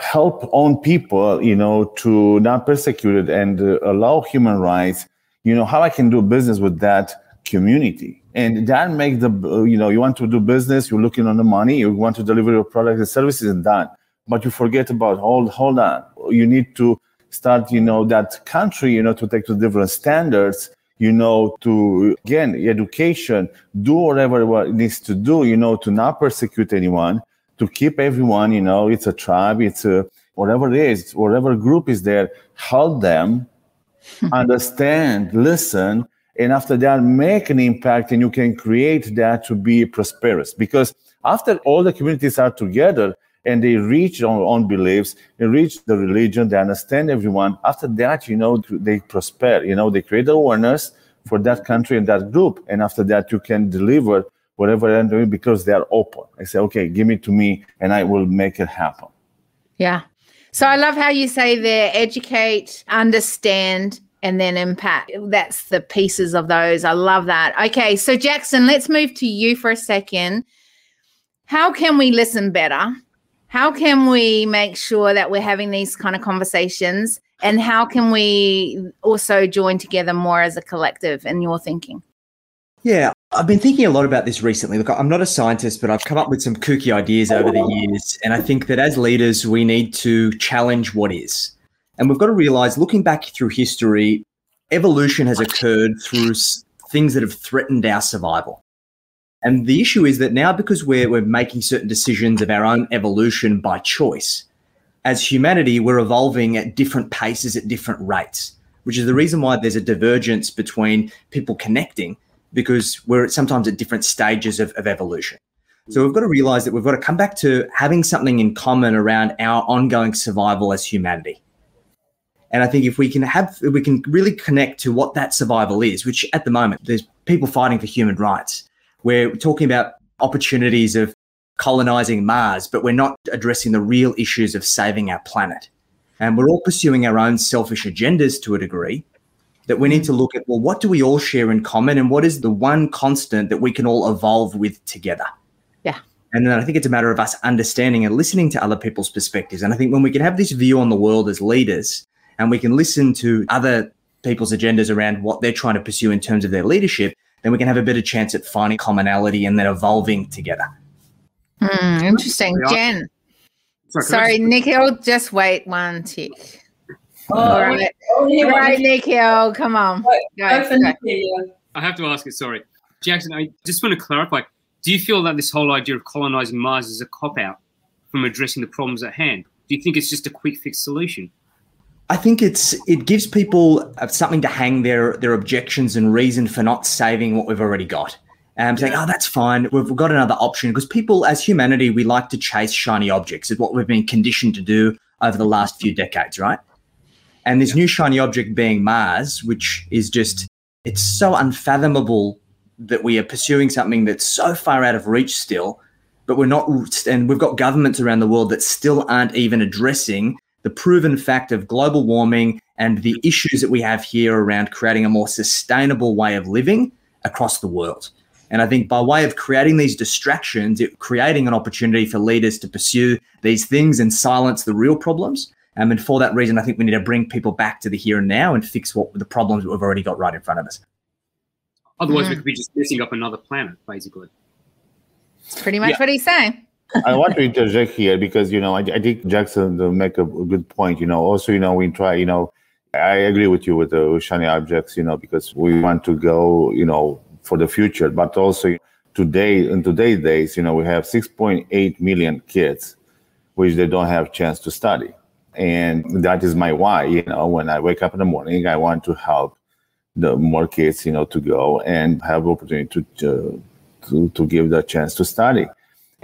help own people, you know, to not persecute it and uh, allow human rights, you know, how I can do business with that community. And that makes the, you know, you want to do business, you're looking on the money, you want to deliver your products and services and done but you forget about hold hold on. You need to start you know that country you know to take to different standards you know to again education do whatever what it needs to do you know to not persecute anyone to keep everyone you know it's a tribe it's a whatever it is whatever group is there help them understand listen and after that make an impact and you can create that to be prosperous. Because after all the communities are together and they reach on own beliefs, they reach the religion, they understand everyone. After that, you know, they prosper, you know, they create awareness for that country and that group. And after that, you can deliver whatever they're doing because they are open. I say, okay, give it to me and I will make it happen. Yeah. So I love how you say there educate, understand, and then impact. That's the pieces of those. I love that. Okay. So, Jackson, let's move to you for a second. How can we listen better? How can we make sure that we're having these kind of conversations and how can we also join together more as a collective in your thinking yeah I've been thinking a lot about this recently. Look, I'm not a scientist, but I've come up with some kooky ideas over the years. And I think that as leaders, we need to challenge what is. And we've got to realize, looking back through history, evolution has occurred through things that have threatened our survival. And the issue is that now, because we're, we're making certain decisions of our own evolution by choice, as humanity, we're evolving at different paces at different rates, which is the reason why there's a divergence between people connecting because we're sometimes at different stages of, of evolution. So we've got to realize that we've got to come back to having something in common around our ongoing survival as humanity. And I think if we can have, we can really connect to what that survival is, which at the moment there's people fighting for human rights. We're talking about opportunities of colonizing Mars, but we're not addressing the real issues of saving our planet. And we're all pursuing our own selfish agendas to a degree that we need to look at well, what do we all share in common and what is the one constant that we can all evolve with together? Yeah. And then I think it's a matter of us understanding and listening to other people's perspectives. And I think when we can have this view on the world as leaders and we can listen to other people's agendas around what they're trying to pursue in terms of their leadership, then we can have a better chance at finding commonality and then evolving together. Hmm, interesting. Jen. Sorry, Sorry, Nikhil, just wait one tick. Oh, All right. oh, yeah, Right, Nikhil, come on. Go Go, for go. Nikki, yeah. I have to ask it. Sorry, Jackson. I just want to clarify. Do you feel that this whole idea of colonizing Mars is a cop out from addressing the problems at hand? Do you think it's just a quick fix solution? I think it's it gives people something to hang their their objections and reason for not saving what we've already got. Um, saying, oh, that's fine. We've got another option because people, as humanity, we like to chase shiny objects. It's what we've been conditioned to do over the last few decades, right? And this new shiny object being Mars, which is just it's so unfathomable that we are pursuing something that's so far out of reach still, but we're not. And we've got governments around the world that still aren't even addressing the proven fact of global warming and the issues that we have here around creating a more sustainable way of living across the world. And I think by way of creating these distractions, it creating an opportunity for leaders to pursue these things and silence the real problems. Um, and for that reason, I think we need to bring people back to the here and now and fix what the problems that we've already got right in front of us. Otherwise, we Mm. could be just messing up another planet, basically. It's pretty much Yeah. what he's saying. I want to interject here because you know I, I think Jackson uh, make a, good point. You know, also you know we try. You know, I agree with you with uh, the shiny objects. You know, because we want to go. You know, for the future, but also today in today's days, you know, we have 6.8 million kids, which they don't have chance to study, and that is my why. You know, when I wake up in the morning, I want to help the more kids. You know, to go and have opportunity to to to, to give the chance to study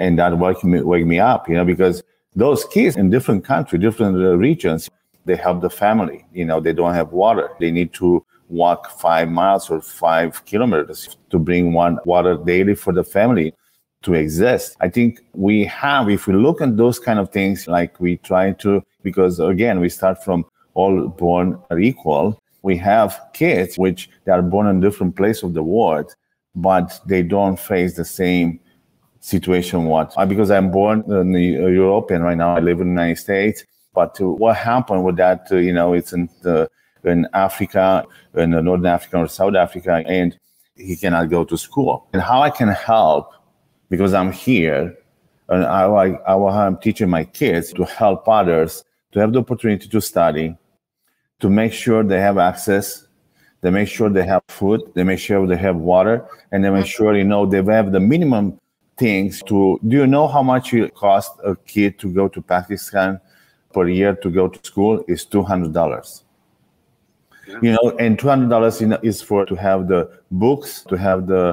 and that wake me, wake me up, you know, because those kids in different countries, different uh, regions, they help the family. You know, they don't have water. They need to walk five miles or five kilometers to bring one water daily for the family to exist. I think we have, if we look at those kind of things, like we try to, because again, we start from all born are equal. We have kids which they are born in different place of the world, but they don't face the same situation what uh, because i'm born in the uh, european right now i live in the united states. But uh, what happened with that you know it's in the in africa in northern africa or south africa and he cannot go to school. And how i can help because i'm here and I, I i'm teaching my kids to help others to have the opportunity to study to make sure they have access they make sure they have food they make sure they have water and they make sure you know they have the minimum things to do you know how much it costs a kid to go to pakistan per year to go to school? Is $200 you know and $200 is for to have the books to have the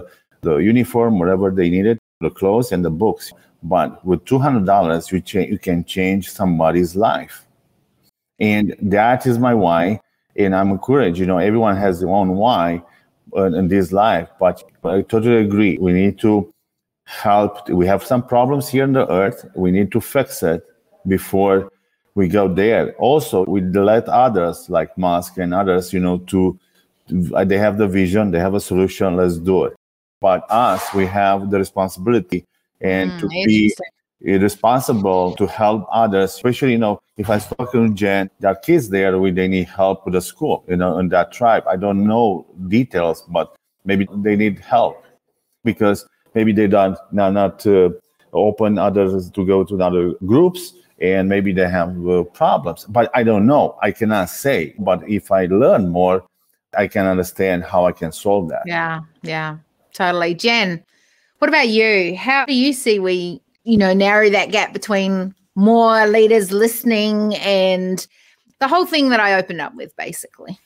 the uniform whatever they needed the clothes and the books. But with $200 you, cha- you can change somebody's life. And that is my why and i'm encouraged you know everyone has their own why uh, in this life but i totally agree. We need to help. We have some problems here on the earth. We need to fix it before we go there. Also we let others like musk and others you know to to- they have the vision they have a solution let's do it. But us we have the responsibility and Mm, to be responsible to help others especially you know if i talk to jen there are kids there where they need help with the school you know in that tribe. I don't know details but maybe they need help because maybe they don't not not uh, open others to go to other groups and maybe they have uh, problems but i don't know i cannot say but if i learn more i can understand how i can solve that Yeah, yeah, totally. Jen, what about you? How do you see we, you know, narrow that gap between more leaders listening and the whole thing that I opened up with, basically?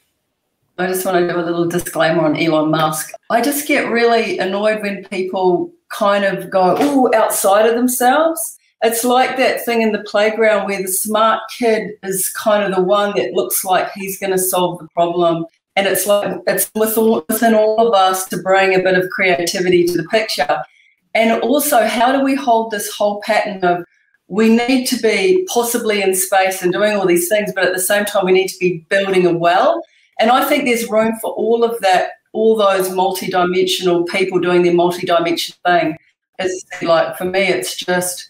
I just want to do a little disclaimer on Elon Musk. I just get really annoyed when people kind of go, oh, outside of themselves. It's like that thing in the playground where the smart kid is kind of the one that looks like he's going to solve the problem. And it's like it's within all of us to bring a bit of creativity to the picture. And also, how do we hold this whole pattern of we need to be possibly in space and doing all these things, but at the same time, we need to be building a well? And I think there's room for all of that, all those multi-dimensional people doing their multi-dimensional thing. It's like for me, it's just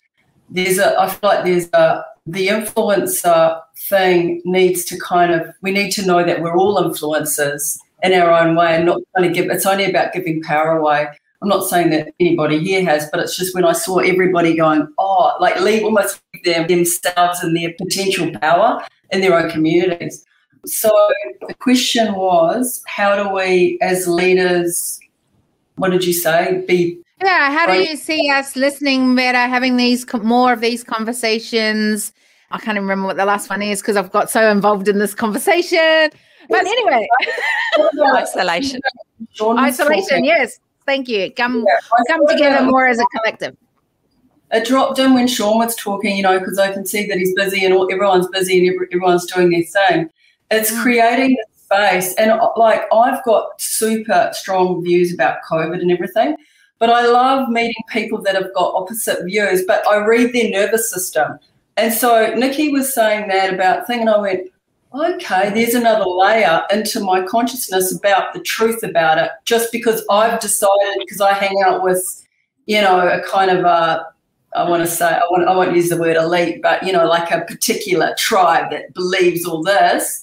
there's a I feel like there's a the influencer thing needs to kind of we need to know that we're all influencers in our own way and not trying give it's only about giving power away. I'm not saying that anybody here has, but it's just when I saw everybody going, oh, like leave almost them themselves and their potential power in their own communities. So the question was, how do we, as leaders, what did you say? Be Yeah, how do you see us listening better, having these more of these conversations? I can't even remember what the last one is because I've got so involved in this conversation. But anyway, Isolation. Isolation. Yes, thank you. Come Yeah, come together about- more as a collective. It dropped in when Sean was talking, you know, because I can see that he's busy and all, everyone's busy and every, everyone's doing their thing. It's Mm. creating the space. And uh, like, I've got super strong views about COVID and everything, but I love meeting people that have got opposite views, but I read their nervous system. And so Nikki was saying that about thing, and I went, okay, there's another layer into my consciousness about the truth about it, just because I've decided, because I hang out with, you know, a kind of a, I want to say, I, want, I won't use the word elite, but, you know, like a particular tribe that believes all this.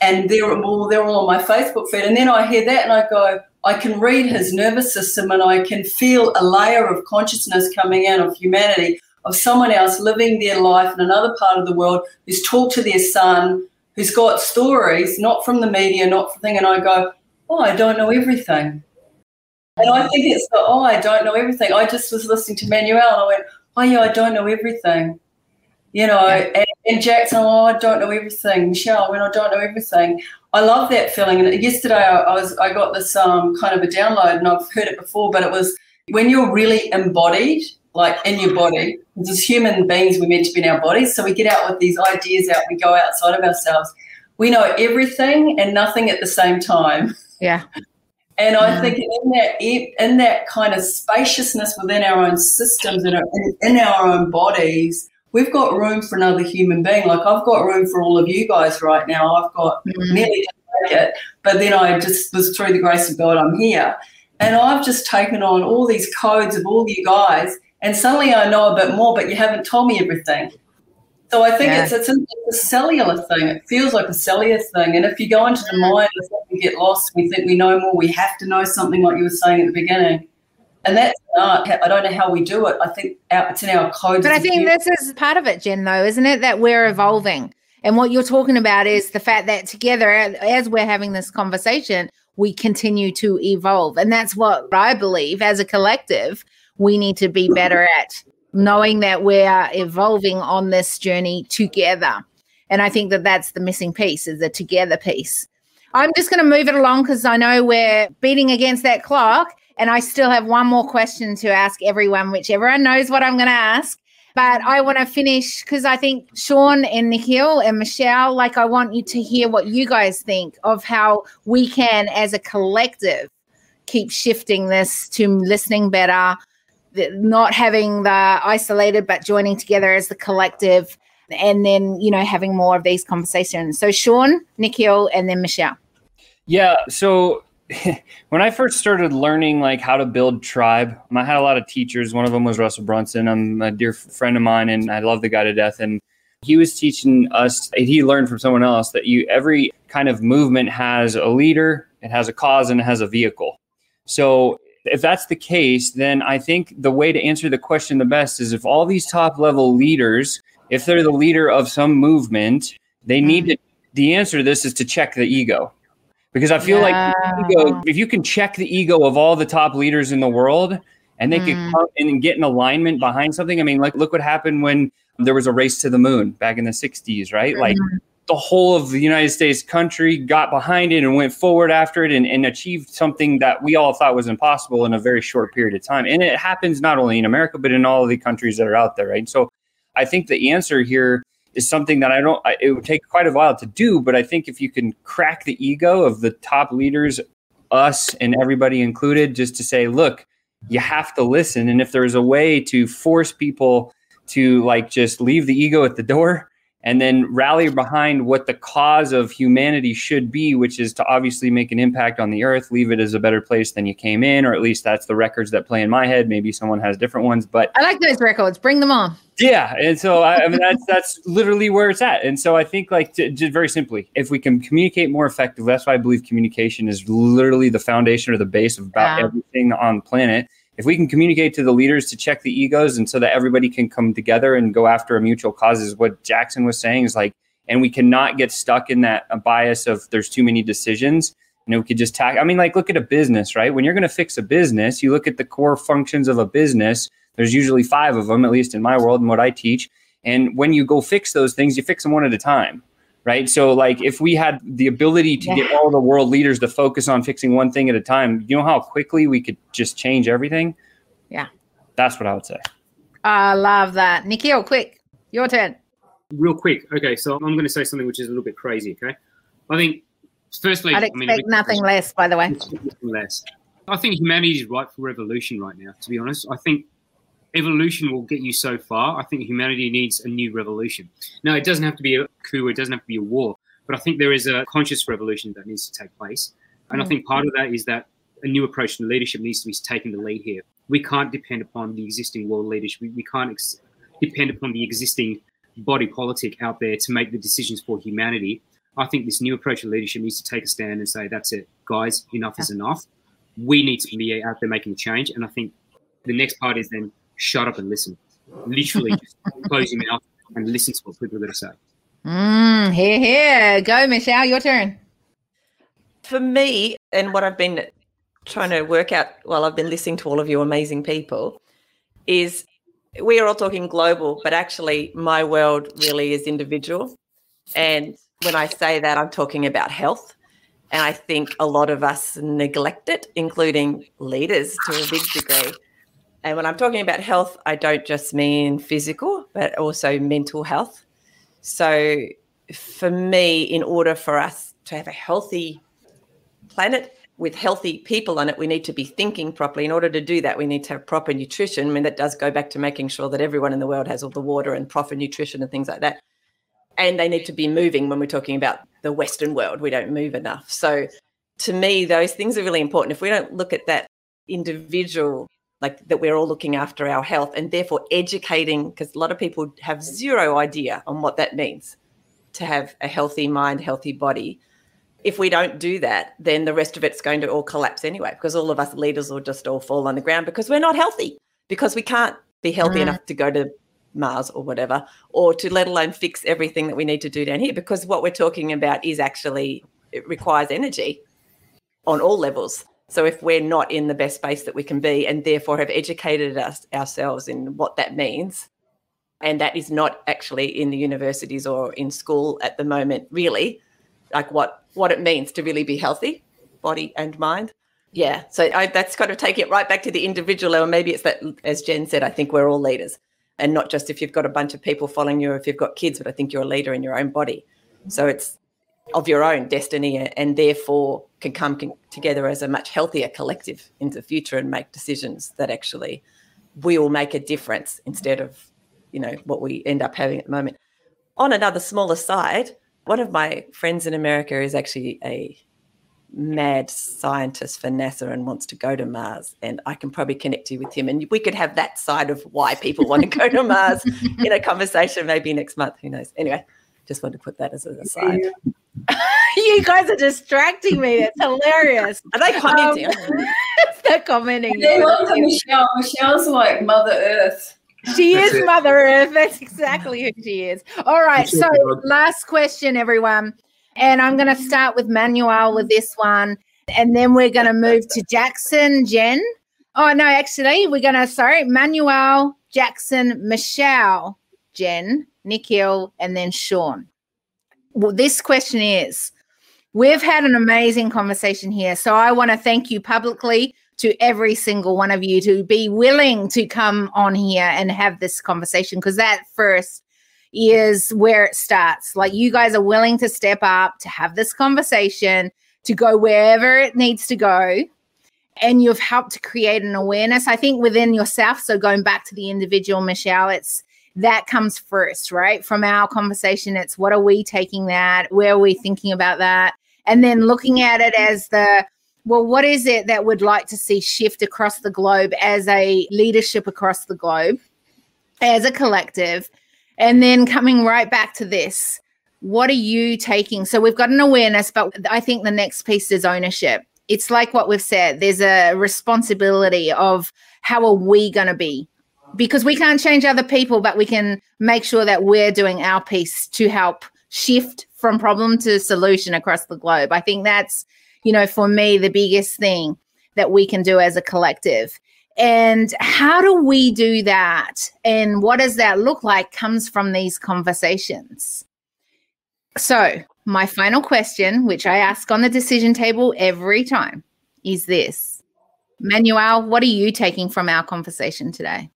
And they're all, they're all on my Facebook feed. And then I hear that and I go, I can read his nervous system and I can feel a layer of consciousness coming out of humanity of someone else living their life in another part of the world who's talked to their son, who's got stories, not from the media, not from thing. And I go, oh, I don't know everything. And I think it's the, oh, I don't know everything. I just was listening to Manuel and I went, oh, yeah, I don't know everything. You know, and, and Jackson, oh, I don't know everything. Michelle, when I don't know everything. I love that feeling. And yesterday I, I was I got this um, kind of a download and I've heard it before, but it was when you're really embodied, like in your body, as human beings, we're meant to be in our bodies. So we get out with these ideas out, we go outside of ourselves. We know everything and nothing at the same time. Yeah. And I Yeah. think in that in that kind of spaciousness within our own systems and in, in our own bodies, we've got room for another human being. Like I've got room for all of you guys right now. I've got Mhm. nearly make it, but then I just was through the grace of God, I'm here. And I've just taken on all these codes of all you guys, and suddenly I know a bit more, but you haven't told me everything. So I think Yeah. it's, it's a, it's a cellular thing. It feels like a cellular thing. And if you go into the mind, we get lost. We think we know more. We have to know something, like you were saying at the beginning. And that's art. I don't know how we do it. I think our, it's in our code. But I think this is part of it, Jen, though, isn't it? That we're evolving. And what you're talking about is the fact that together, as we're having this conversation, we continue to evolve. And that's what I believe as a collective, we need to be better at knowing that we are evolving on this journey together. And I think that that's the missing piece is the together piece. I'm just going to move it along because I know we're beating against that clock. And I still have one more question to ask everyone, which everyone knows what I'm going to ask. But I want to finish because I think Sean and Nikhil and Michelle, like, I want you to hear what you guys think of how we can, as a collective, keep shifting this to listening better, not having the isolated, but joining together as the collective, and then, you know, having more of these conversations. So, Sean, Nikhil, and then Michelle. Yeah. So when I first started learning like how to build tribe, I had a lot of teachers. One of them was Russell Brunson. I'm a dear friend of mine, and I love the guy to death. And he was teaching us. He learned from someone else that you every kind of movement has a leader, it has a cause, and it has a vehicle. So if that's the case, then I think the way to answer the question the best is if all these top level leaders, if they're the leader of some movement, they need mm-hmm. to. The answer to this is to check the ego, because I feel like ego, if you can check the ego of all the top leaders in the world, and they Mm. can come and get an alignment behind something. I mean, like look what happened when there was a race to the moon back in the '60s, right? Like the whole of the United States country got behind it and went forward after it and, and achieved something that we all thought was impossible in a very short period of time. And it happens not only in America, but in all of the countries that are out there, right? So I think the answer here is something that I don't, I- it would take quite a while to do, but I think if you can crack the ego of the top leaders, us and everybody included, just to say, look, you have to listen. And if there's a way to force people to like just leave the ego at the door and then rally behind what the cause of humanity should be, which is to obviously make an impact on the earth, leave it as a better place than you came in, or at least that's the records that play in my head. Maybe someone has different ones, but I like those records. Bring them on. yeah, and so I, I mean that's that's literally where it's at. And so I think like to, just very simply, if we can communicate more effectively, that's why I believe communication is literally the foundation or the base of about Yeah. everything on the planet. If we can communicate to the leaders to check the egos, and so that everybody can come together and go after a mutual cause, is what Jackson was saying. Is like, and we cannot get stuck in that bias of there's too many decisions. Know, we could just tack. I mean, like, look at a business, right? When you're going to fix a business, you look at the core functions of a business. There's usually five of them, at least in my world and what I teach. And when you go fix those things, you fix them one at a time, right? So, like, if we had the ability to get all the world leaders to focus on fixing one thing at a time, you know how quickly we could just change everything? Yeah. That's what I would say. I love that. Nikhil, quick, your turn. Real quick. Okay, so I'm going to say something which is a little bit crazy. Okay, I think firstly, I'd I mean, expect nothing less, by the way. less. I think humanity is ripe for revolution right now. To be honest, I think evolution will get you so far. I think humanity needs a new revolution. Now, it doesn't have to be a coup. It doesn't have to be a war. But I think there is a conscious revolution that needs to take place. And I mm. think part of that is that a new approach to leadership needs to be taking the lead here. We can't depend upon the existing world leaders. We, we can't ex- depend upon the existing body politic out there to make the decisions for humanity. I think this new approach to leadership needs to take a stand and say, that's it, guys, enough is enough. We need to be out there making a change. And I think the next part is then shut up and listen. Literally just close your mouth and listen to what people are going to say. Mm, here, here. Go, Michelle, your turn. For me, and what I've been trying to work out while I've been listening to all of you amazing people, is we are all talking global, but actually, my world really is individual. And when I say that, I'm talking about health. And I think a lot of us neglect it, including leaders to a big degree. And when I'm talking about health, I don't just mean physical, but also mental health. So, for me, in order for us to have a healthy planet with healthy people on it, we need to be thinking properly. In order to do that, we need to have proper nutrition. I mean, that does go back to making sure that everyone in the world has all the water and proper nutrition and things like that. And they need to be moving when we're talking about the Western world. We don't move enough. So, to me, those things are really important. If we don't look at that individual, like that we're all looking after our health and therefore educating, because a lot of people have zero idea on what that means to have a healthy mind, healthy body if we don't do that, then the rest of it's going to all collapse anyway, because all of us leaders will just all fall on the ground because we're not healthy, because we can't be healthy Mm. enough to go to Mars or whatever, or to let alone fix everything that we need to do down here, because what we're talking about is actually, it requires energy on all levels. So if we're not in the best space that we can be, and therefore have educated us ourselves in what that means, and that is not actually in the universities or in school at the moment, really, like what what it means to really be healthy, body and mind. Yeah, so I, that's kind of taking it right back to the individual level. Maybe it's that, as Jen said, I think we're all leaders, and not just if you've got a bunch of people following you, or if you've got kids, but I think you're a leader in your own body. So it's of your own destiny, and therefore can come together as a much healthier collective into the future and make decisions that actually will make a difference instead of, you know, what we end up having at the moment. On another smaller side, one of my friends in America is actually a mad scientist for NASA and wants to go to Mars. And I can probably connect you with him. And we could have that side of why people want to go to Mars in a conversation maybe next month. Who knows? Anyway, just wanted to put that as an aside. you guys are distracting me. It's hilarious. Are they commenting? Um, commenting. They love Michelle. Michelle's like Mother Earth. She That's is it. Mother Earth. That's exactly who she is. All right. That's So, it, last question, everyone. And I'm going to start with Manuel with this one. And then we're going to move to Jackson, Jen. Oh, no, actually, we're going to, sorry, Manuel, Jackson, Michelle, Jen, Nikhil, and then Sean. Well, this question is We've had an amazing conversation here. So I want to thank you publicly to every single one of you to be willing to come on here and have this conversation because that first is where it starts. Like you guys are willing to step up, to have this conversation, to go wherever it needs to go. And you've helped to create an awareness, I think, within yourself. So going back to the individual, Michelle, it's that comes first, right? From our conversation, it's what are we taking that? Where are we thinking about that? And then looking at it as the well, what is it that we'd like to see shift across the globe as a leadership across the globe, as a collective? And then coming right back to this, what are you taking? So we've got an awareness, but I think the next piece is ownership. It's like what we've said there's a responsibility of how are we going to be? Because we can't change other people, but we can make sure that we're doing our piece to help shift from problem to solution across the globe. I think that's, you know, for me, the biggest thing that we can do as a collective. And how do we do that? And what does that look like comes from these conversations. So, my final question, which I ask on the decision table every time, is this Manuel, what are you taking from our conversation today?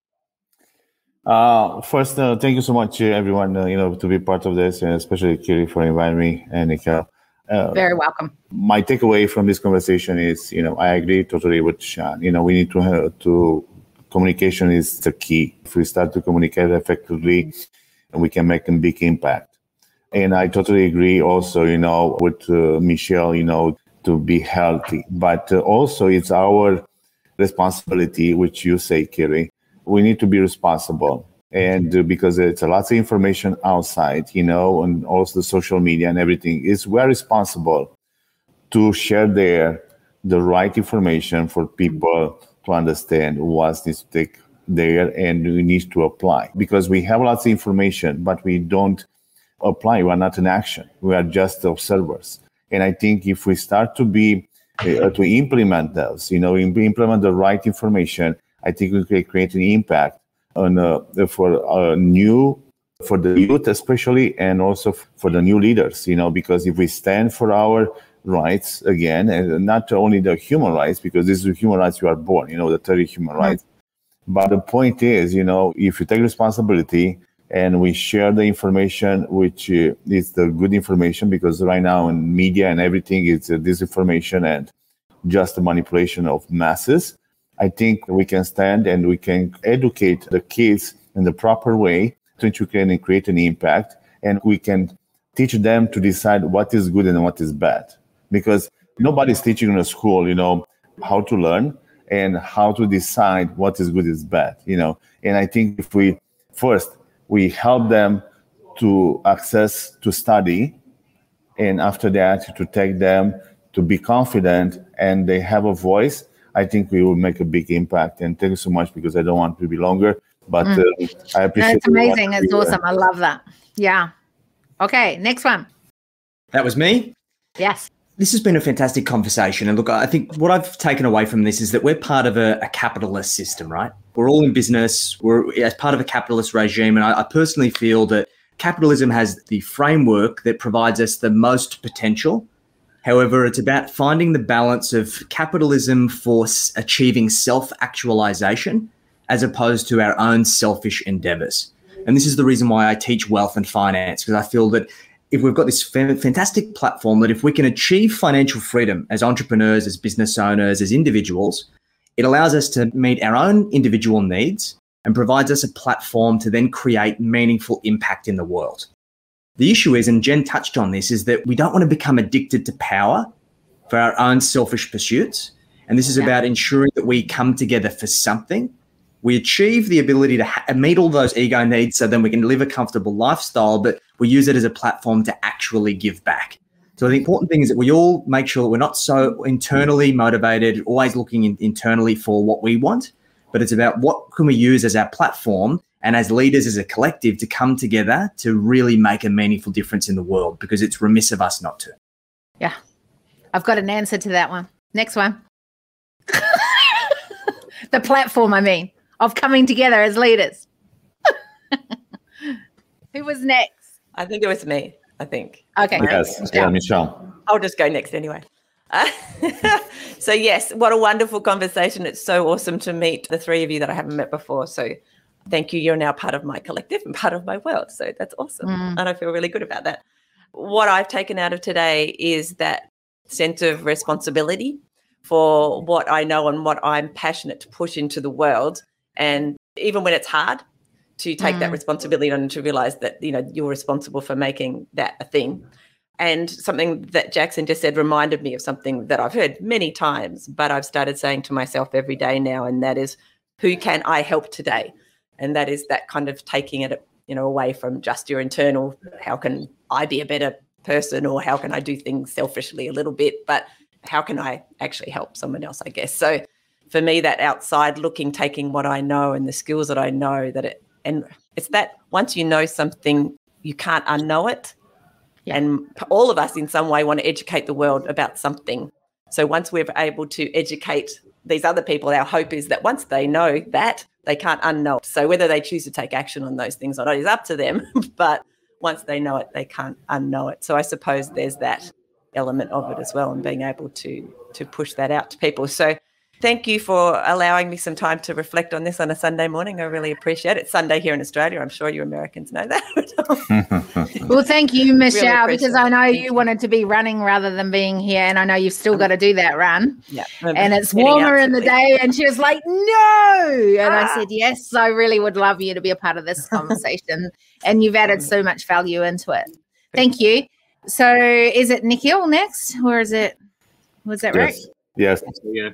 Uh, first, uh, thank you so much, uh, everyone, uh, you know, to be part of this, and especially Kiri for inviting me and Nika. Uh, Very welcome. my takeaway from this conversation is, you know, I agree totally with Sean. You know, we need to have to communication is the key. If we start to communicate effectively, we can make a big impact. And I totally agree also, you know, with uh, Michelle, you know, to be healthy. But uh, also, it's our responsibility, which you say, Kiri. We need to be responsible. And uh, because it's a lot of information outside, you know, and also the social media and everything, is we're responsible to share there the right information for people to understand what needs to take there and we need to apply. Because we have lots of information but we don't apply we're not in action. We are just observers. And i think if we start to be uh, to implement those you know im- implement the right information i think we can create an impact on uh, for uh, new for the youth especially and also for the new leaders you know because if we stand for our rights again and not only the human rights because this is the human rights you are born you know the 30 human rights. But the point is you know if you take responsibility and we share the information which uh, is the good information because right now in media and everything it's uh, disinformation and just the manipulation of masses i think we can stand and we can educate the kids in the proper way to educate and create an impact. And we can teach them to decide what is good and what is bad. Because nobody's teaching in a school you know how to learn and how to decide what is good is bad you know. And i think if we first we help them to access to study and after that to take them to be confident and they have a voice i think we will make a big impact and thank you so much because i don't want to be longer but uh, i appreciate That's amazing. everyone. It's awesome. I love that. Yeah. Okay. Next one. That was me. Yes. This has been a fantastic conversation. And look, I think what I've taken away from this is that we're part of a, a capitalist system, right? We're all in business, we're as part of a capitalist regime. And I, I personally feel that capitalism has the framework that provides us the most potential. However, it's about finding the balance of capitalism for achieving self actualization as opposed to our own selfish endeavors. And this is the reason why I teach wealth and finance, because I feel that if we've got this fa- fantastic platform that if we can achieve financial freedom as entrepreneurs, as business owners, as individuals, it allows us to meet our own individual needs and provides us a platform to then create meaningful impact in the world. The issue is, and Jen touched on this, is that we don't want to become addicted to power for our own selfish pursuits. And this is Yeah. about ensuring that we come together for something. We achieve the ability to ha- meet all those ego needs so then we can live a comfortable lifestyle, but we use it as a platform to actually give back. So the important thing is that we all make sure that we're not so internally motivated, always looking in, internally for what we want, but it's about what can we use as our platform and as leaders as a collective to come together to really make a meaningful difference in the world because it's remiss of us not to. Yeah. I've got an answer to that one. Next one. the platform, I mean, of coming together as leaders. Who was next? I think it was me. I think. Okay. Yes, Michelle. yeah, Michelle. I'll just go next anyway. Uh, so yes, what a wonderful conversation! It's so awesome to meet the three of you that I haven't met before. So thank you. You're now part of my collective and part of my world. So that's awesome, Mm. and I feel really good about that. What I've taken out of today is that sense of responsibility for what I know and what I'm passionate to push into the world, and even when it's hard, to take that Mm. responsibility on and to realize that you know you're responsible for making that a thing. And something that Jackson just said reminded me of something that I've heard many times, but I've started saying to myself every day now, and that is, who can I help today? And that is that kind of taking it, you know, away from just your internal, how can I be a better person or how can I do things selfishly a little bit, but how can I actually help someone else, I guess. So for me, that outside looking, taking what I know and the skills that I know that it, and it's that once you know something, you can't unknow it. Yeah. And all of us in some way want to educate the world about something. So once we're able to educate these other people, our hope is that once they know that, they can't unknow it. So whether they choose to take action on those things or not is up to them. but once they know it, they can't unknow it. So I suppose there's that element of it as well and being able to to push that out to people. So thank you for allowing me some time to reflect on this on a Sunday morning. I really appreciate it. It's Sunday here in Australia. I'm sure you Americans know that. Well, thank you, Michelle, appreciate because I know you you. wanted to be running rather than being here, and I know you've still got to do that run. yeah. And it's warmer in the to- day, and she was like, "No," and I Ah. said, "Yes, I really would love you to be a part of this conversation." and you've added so much value into it. Thank you. So, is it Nikhil next, or is it? Was that right? yes, yes.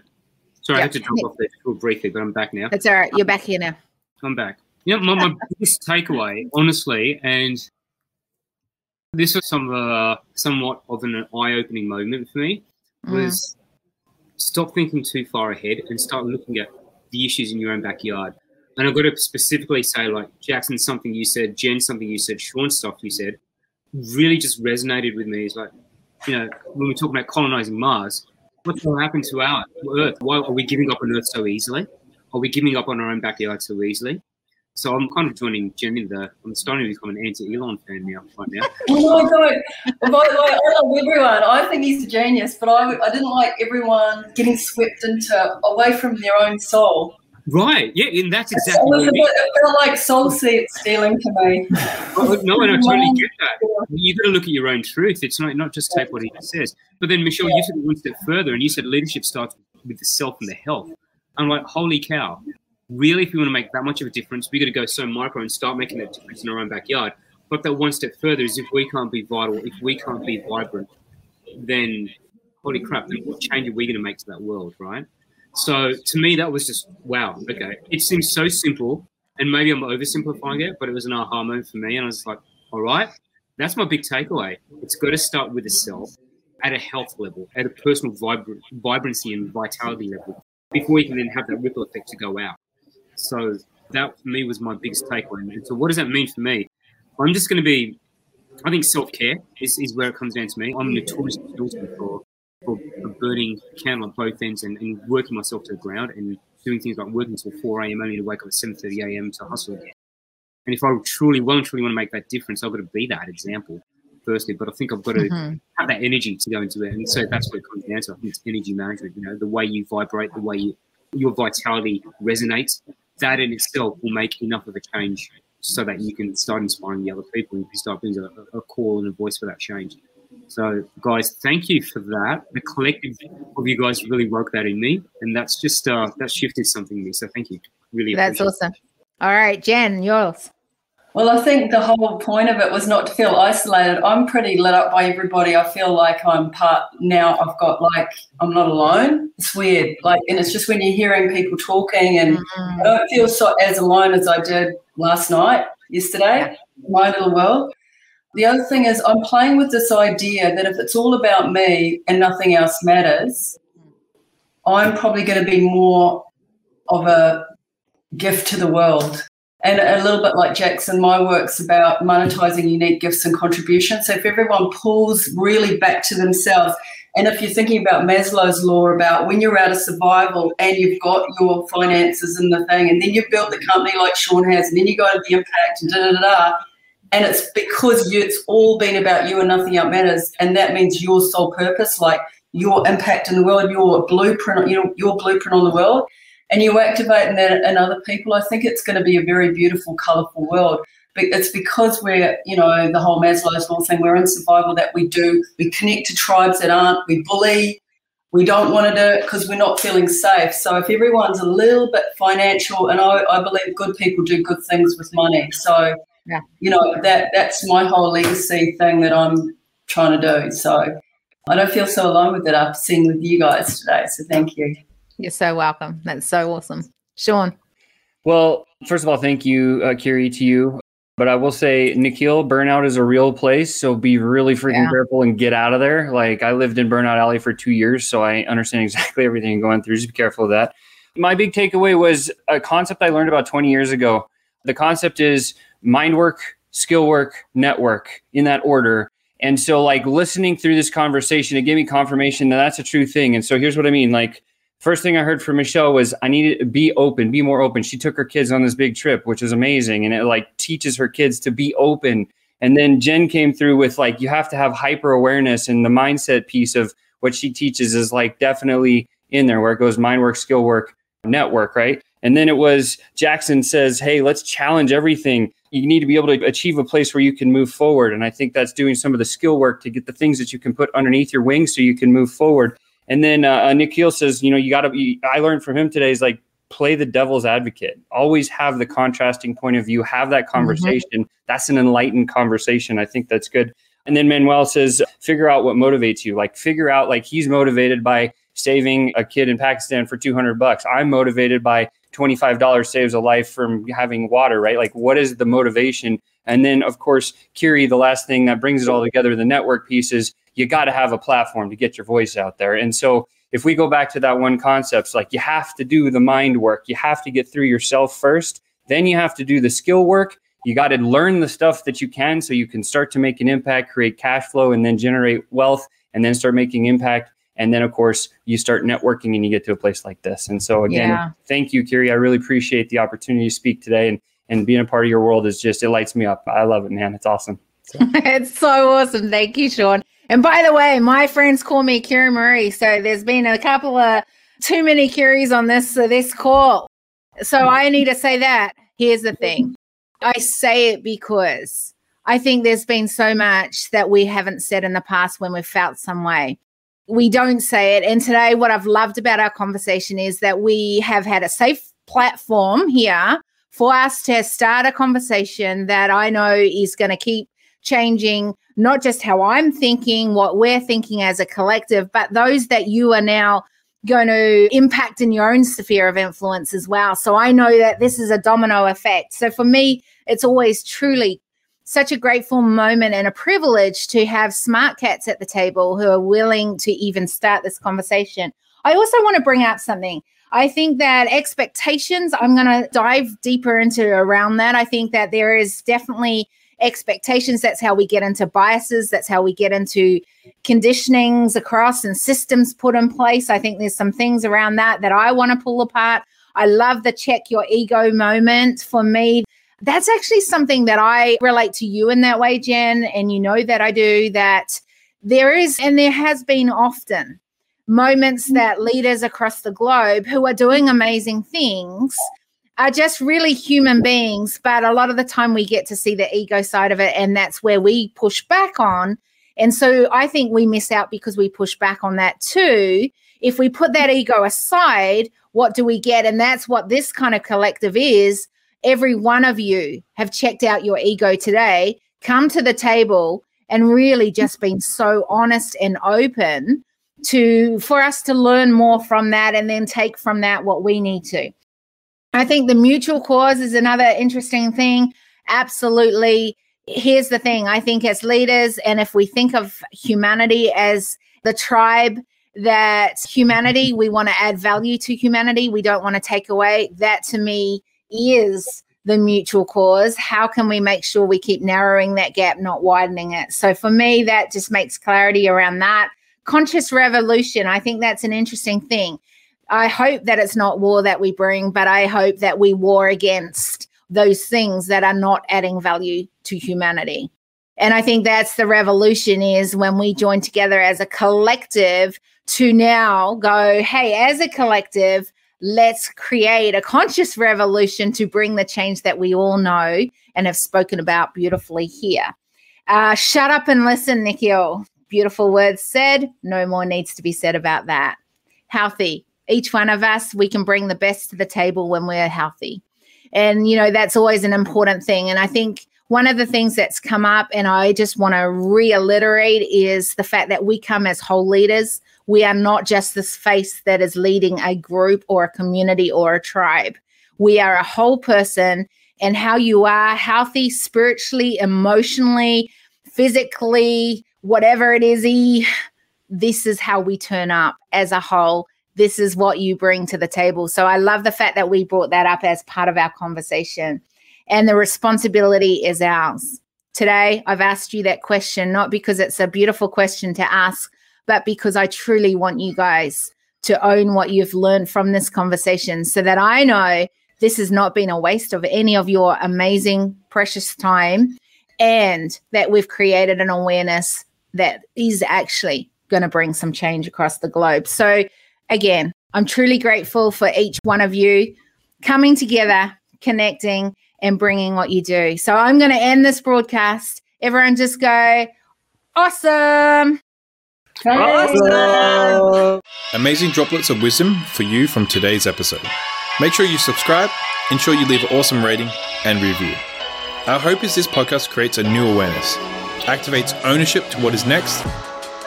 Yeah. Sorry, I had to drop off there real briefly, but I'm back now. That's all right. You're back here now. I'm back. You know, my, my biggest takeaway, honestly, and this was some uh, somewhat of an eye-opening moment for me, Mm. was stop thinking too far ahead and start looking at the issues in your own backyard. And I've got to specifically say, like Jackson, something you said, Jen, something you said, Sean, stuff you said, really just resonated with me. It's like, you know, when we talk about colonizing Mars, what's going to happen to our Earth? Why are we giving up on Earth so easily? Are we giving up on our own backyard so easily? So I'm kind of joining in the. I'm starting to become an anti-Elon fan now, right now. Oh my god! By the way, I love everyone. I think he's a genius, but I, I didn't like everyone getting swept into away from their own soul. Right? Yeah, and that's exactly what a it bit, felt like soul se- stealing to me. Oh, oh, no, and I totally get that. You've got to look at your own truth. It's not not just take what he says. But then, Michelle, you took it one step further, and you said leadership starts with the self and the health. I'm like, holy cow! Really, if we want to make that much of a difference, we got to go so micro and start making that difference in our own backyard. But that one step further is if we can't be vital, if we can't be vibrant, then holy crap! Then what change are we going to make to that world, right? So to me, that was just wow. Okay, it seems so simple, and maybe I'm oversimplifying it, but it was an aha moment for me, and I was like, all right, that's my big takeaway. It's got to start with the self at a health level, at a personal vibra- vibrancy and vitality level, before you can then have that ripple effect to go out. So that for me was my biggest takeaway. And so what does that mean for me? I'm just going to be, I think self care is, is where it comes down to me. I'm notoriously guilty for, for, burning candle at both ends and, and working myself to the ground and doing things like working until 4 a.m. only to wake up at 7.30 a.m. to hustle again. And if I truly, well and truly want to make that difference, I've got to be that example, firstly. But I think I've got to Mhm. have that energy to go into it. And so that's what it comes down to. I think it's energy management, you know, the way you vibrate, the way you, your vitality resonates, that in itself will make enough of a change so that you can start inspiring the other people and you can start being a, a call and a voice for that change. So, guys, thank you for that. The collective of you guys really woke that in me, and that's just uh, that shifted something in me. So, thank you. Really, That's appreciate it. awesome. All right, Jen, yours. Well, I think the whole point of it was not to feel isolated. I'm pretty lit up by everybody. I feel like I'm part now. I've got like I'm not alone. It's weird, like, and it's just when you're hearing people talking, and I don't feel so as alone as I did last night, yesterday, my little world. The other thing is, I'm playing with this idea that if it's all about me and nothing else matters, I'm probably going to be more of a gift to the world. And a little bit like Jackson, my work's about monetizing unique gifts and contributions. So if everyone pulls really back to themselves, and if you're thinking about Maslow's law about when you're out of survival and you've got your finances and the thing, and then you've built the company like Sean has, and then you go to the impact and da da da, and it's because you, it's all been about you and nothing else matters, and that means your sole purpose, like your impact in the world, your blueprint, you know, your blueprint on the world, and you activate that in other people. I think it's going to be a very beautiful, colourful world. But it's because we're, you know, the whole Maslow's law thing. We're in survival that we do. We connect to tribes that aren't. We bully. We don't want to do it because we're not feeling safe. So if everyone's a little bit financial, and I, I believe good people do good things with money. So Yeah. you know that that's my whole legacy thing that I'm trying to do. So I don't feel so alone with it after seeing with you guys today. So thank you. You're so welcome. That's so awesome. Sean. Well, first of all, thank you, uh, Kiri, to you. But I will say, Nikhil, burnout is a real place. So be really freaking Yeah. careful and get out of there. Like I lived in Burnout Alley for two years, so I understand exactly everything you're going through. Just be careful of that. My big takeaway was a concept I learned about 20 years ago. The concept is mind work, skill work, network in that order. And so, like listening through this conversation, it gave me confirmation that that's a true thing. And so, here's what I mean like, First thing I heard from Michelle was I need to be open, be more open. She took her kids on this big trip, which is amazing. And it like teaches her kids to be open. And then Jen came through with like, you have to have hyper awareness and the mindset piece of what she teaches is like definitely in there where it goes mind work, skill work, network, right? And then it was Jackson says, hey, let's challenge everything. You need to be able to achieve a place where you can move forward. And I think that's doing some of the skill work to get the things that you can put underneath your wings so you can move forward. And then uh, Nikhil says, you know, you got to. be, I learned from him today is like play the devil's advocate. Always have the contrasting point of view. Have that conversation. That's an enlightened conversation. I think that's good. And then Manuel says, figure out what motivates you. Like figure out like he's motivated by saving a kid in Pakistan for 200 bucks. I'm motivated by $25 saves a life from having water, right? Like what is the motivation? And then of course, Kiri, the last thing that brings it all together, the network piece is you got to have a platform to get your voice out there. And so if we go back to that one concept, like you have to do the mind work. You have to get through yourself first. Then you have to do the skill work. You got to learn the stuff that you can so you can start to make an impact, create cash flow, and then generate wealth, and then start making impact. And then, of course, you start networking and you get to a place like this. And so, again, Yeah. thank you, Kiri. I really appreciate the opportunity to speak today. And, and being a part of your world is just, it lights me up. I love it, man. It's awesome. it's so awesome. Thank you, Sean. And by the way, my friends call me Kiri-Maree. So there's been a couple of too many Kiris on this uh, this call. So I need to say that. Here's the thing. I say it because I think there's been so much that we haven't said in the past when we've felt some way. We don't say it. And today, what I've loved about our conversation is that we have had a safe platform here for us to start a conversation that I know is going to keep changing not just how I'm thinking, what we're thinking as a collective, but those that you are now going to impact in your own sphere of influence as well. So I know that this is a domino effect. So for me, it's always truly such a grateful moment and a privilege to have smart cats at the table who are willing to even start this conversation. I also want to bring out something. I think that expectations, I'm going to dive deeper into around that. I think that there is definitely expectations. That's how we get into biases. That's how we get into conditionings across and systems put in place. I think there's some things around that that I want to pull apart. I love the check your ego moment for me. That's actually something that I relate to you in that way, Jen. And you know that I do that there is, and there has been often moments mm. that leaders across the globe who are doing amazing things are just really human beings. But a lot of the time we get to see the ego side of it, and that's where we push back on. And so I think we miss out because we push back on that too. If we put that ego aside, what do we get? And that's what this kind of collective is. Every one of you have checked out your ego today, come to the table and really just been so honest and open to for us to learn more from that and then take from that what we need to. I think the mutual cause is another interesting thing. Absolutely. here's the thing I think as leaders, and if we think of humanity as the tribe, that humanity, we want to add value to humanity, we don't want to take away. That to me is the mutual cause. How can we make sure we keep narrowing that gap, not widening it? So for me, that just makes clarity around that. Conscious revolution, I think that's an interesting thing. I hope that it's not war that we bring, but I hope that we war against those things that are not adding value to humanity. And I think that's the revolution is when we join together as a collective to now go, hey, as a collective, let's create a conscious revolution to bring the change that we all know and have spoken about beautifully here. Uh, shut up and listen, Nikhil. Beautiful words said. No more needs to be said about that. Healthy. Each one of us, we can bring the best to the table when we're healthy. And, you know, that's always an important thing. And I think one of the things that's come up, and I just want to reiterate, is the fact that we come as whole leaders. We are not just this face that is leading a group or a community or a tribe. We are a whole person, and how you are healthy spiritually, emotionally, physically, whatever it is, this is how we turn up as a whole. This is what you bring to the table. So I love the fact that we brought that up as part of our conversation. And the responsibility is ours. Today, I've asked you that question, not because it's a beautiful question to ask, but because I truly want you guys to own what you've learned from this conversation so that I know this has not been a waste of any of your amazing, precious time and that we've created an awareness that is actually going to bring some change across the globe. So, again, I'm truly grateful for each one of you coming together, connecting, and bringing what you do. So, I'm going to end this broadcast. Everyone just go, awesome. Awesome. Amazing droplets of wisdom for you from today's episode. Make sure you subscribe, ensure you leave an awesome rating and review. Our hope is this podcast creates a new awareness, activates ownership to what is next,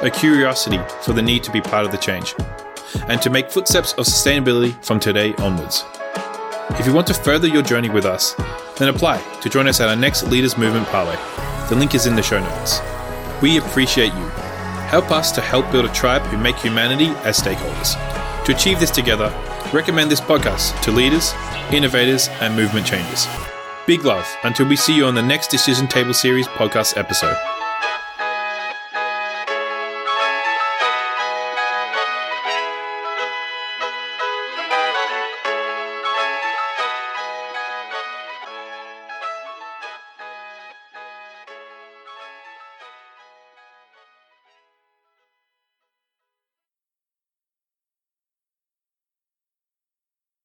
a curiosity for the need to be part of the change, and to make footsteps of sustainability from today onwards. If you want to further your journey with us, then apply to join us at our next Leaders Movement Parlay. The link is in the show notes. We appreciate you Help us to help build a tribe who make humanity as stakeholders. To achieve this together, recommend this podcast to leaders, innovators, and movement changers. Big love until we see you on the next Decision Table Series podcast episode.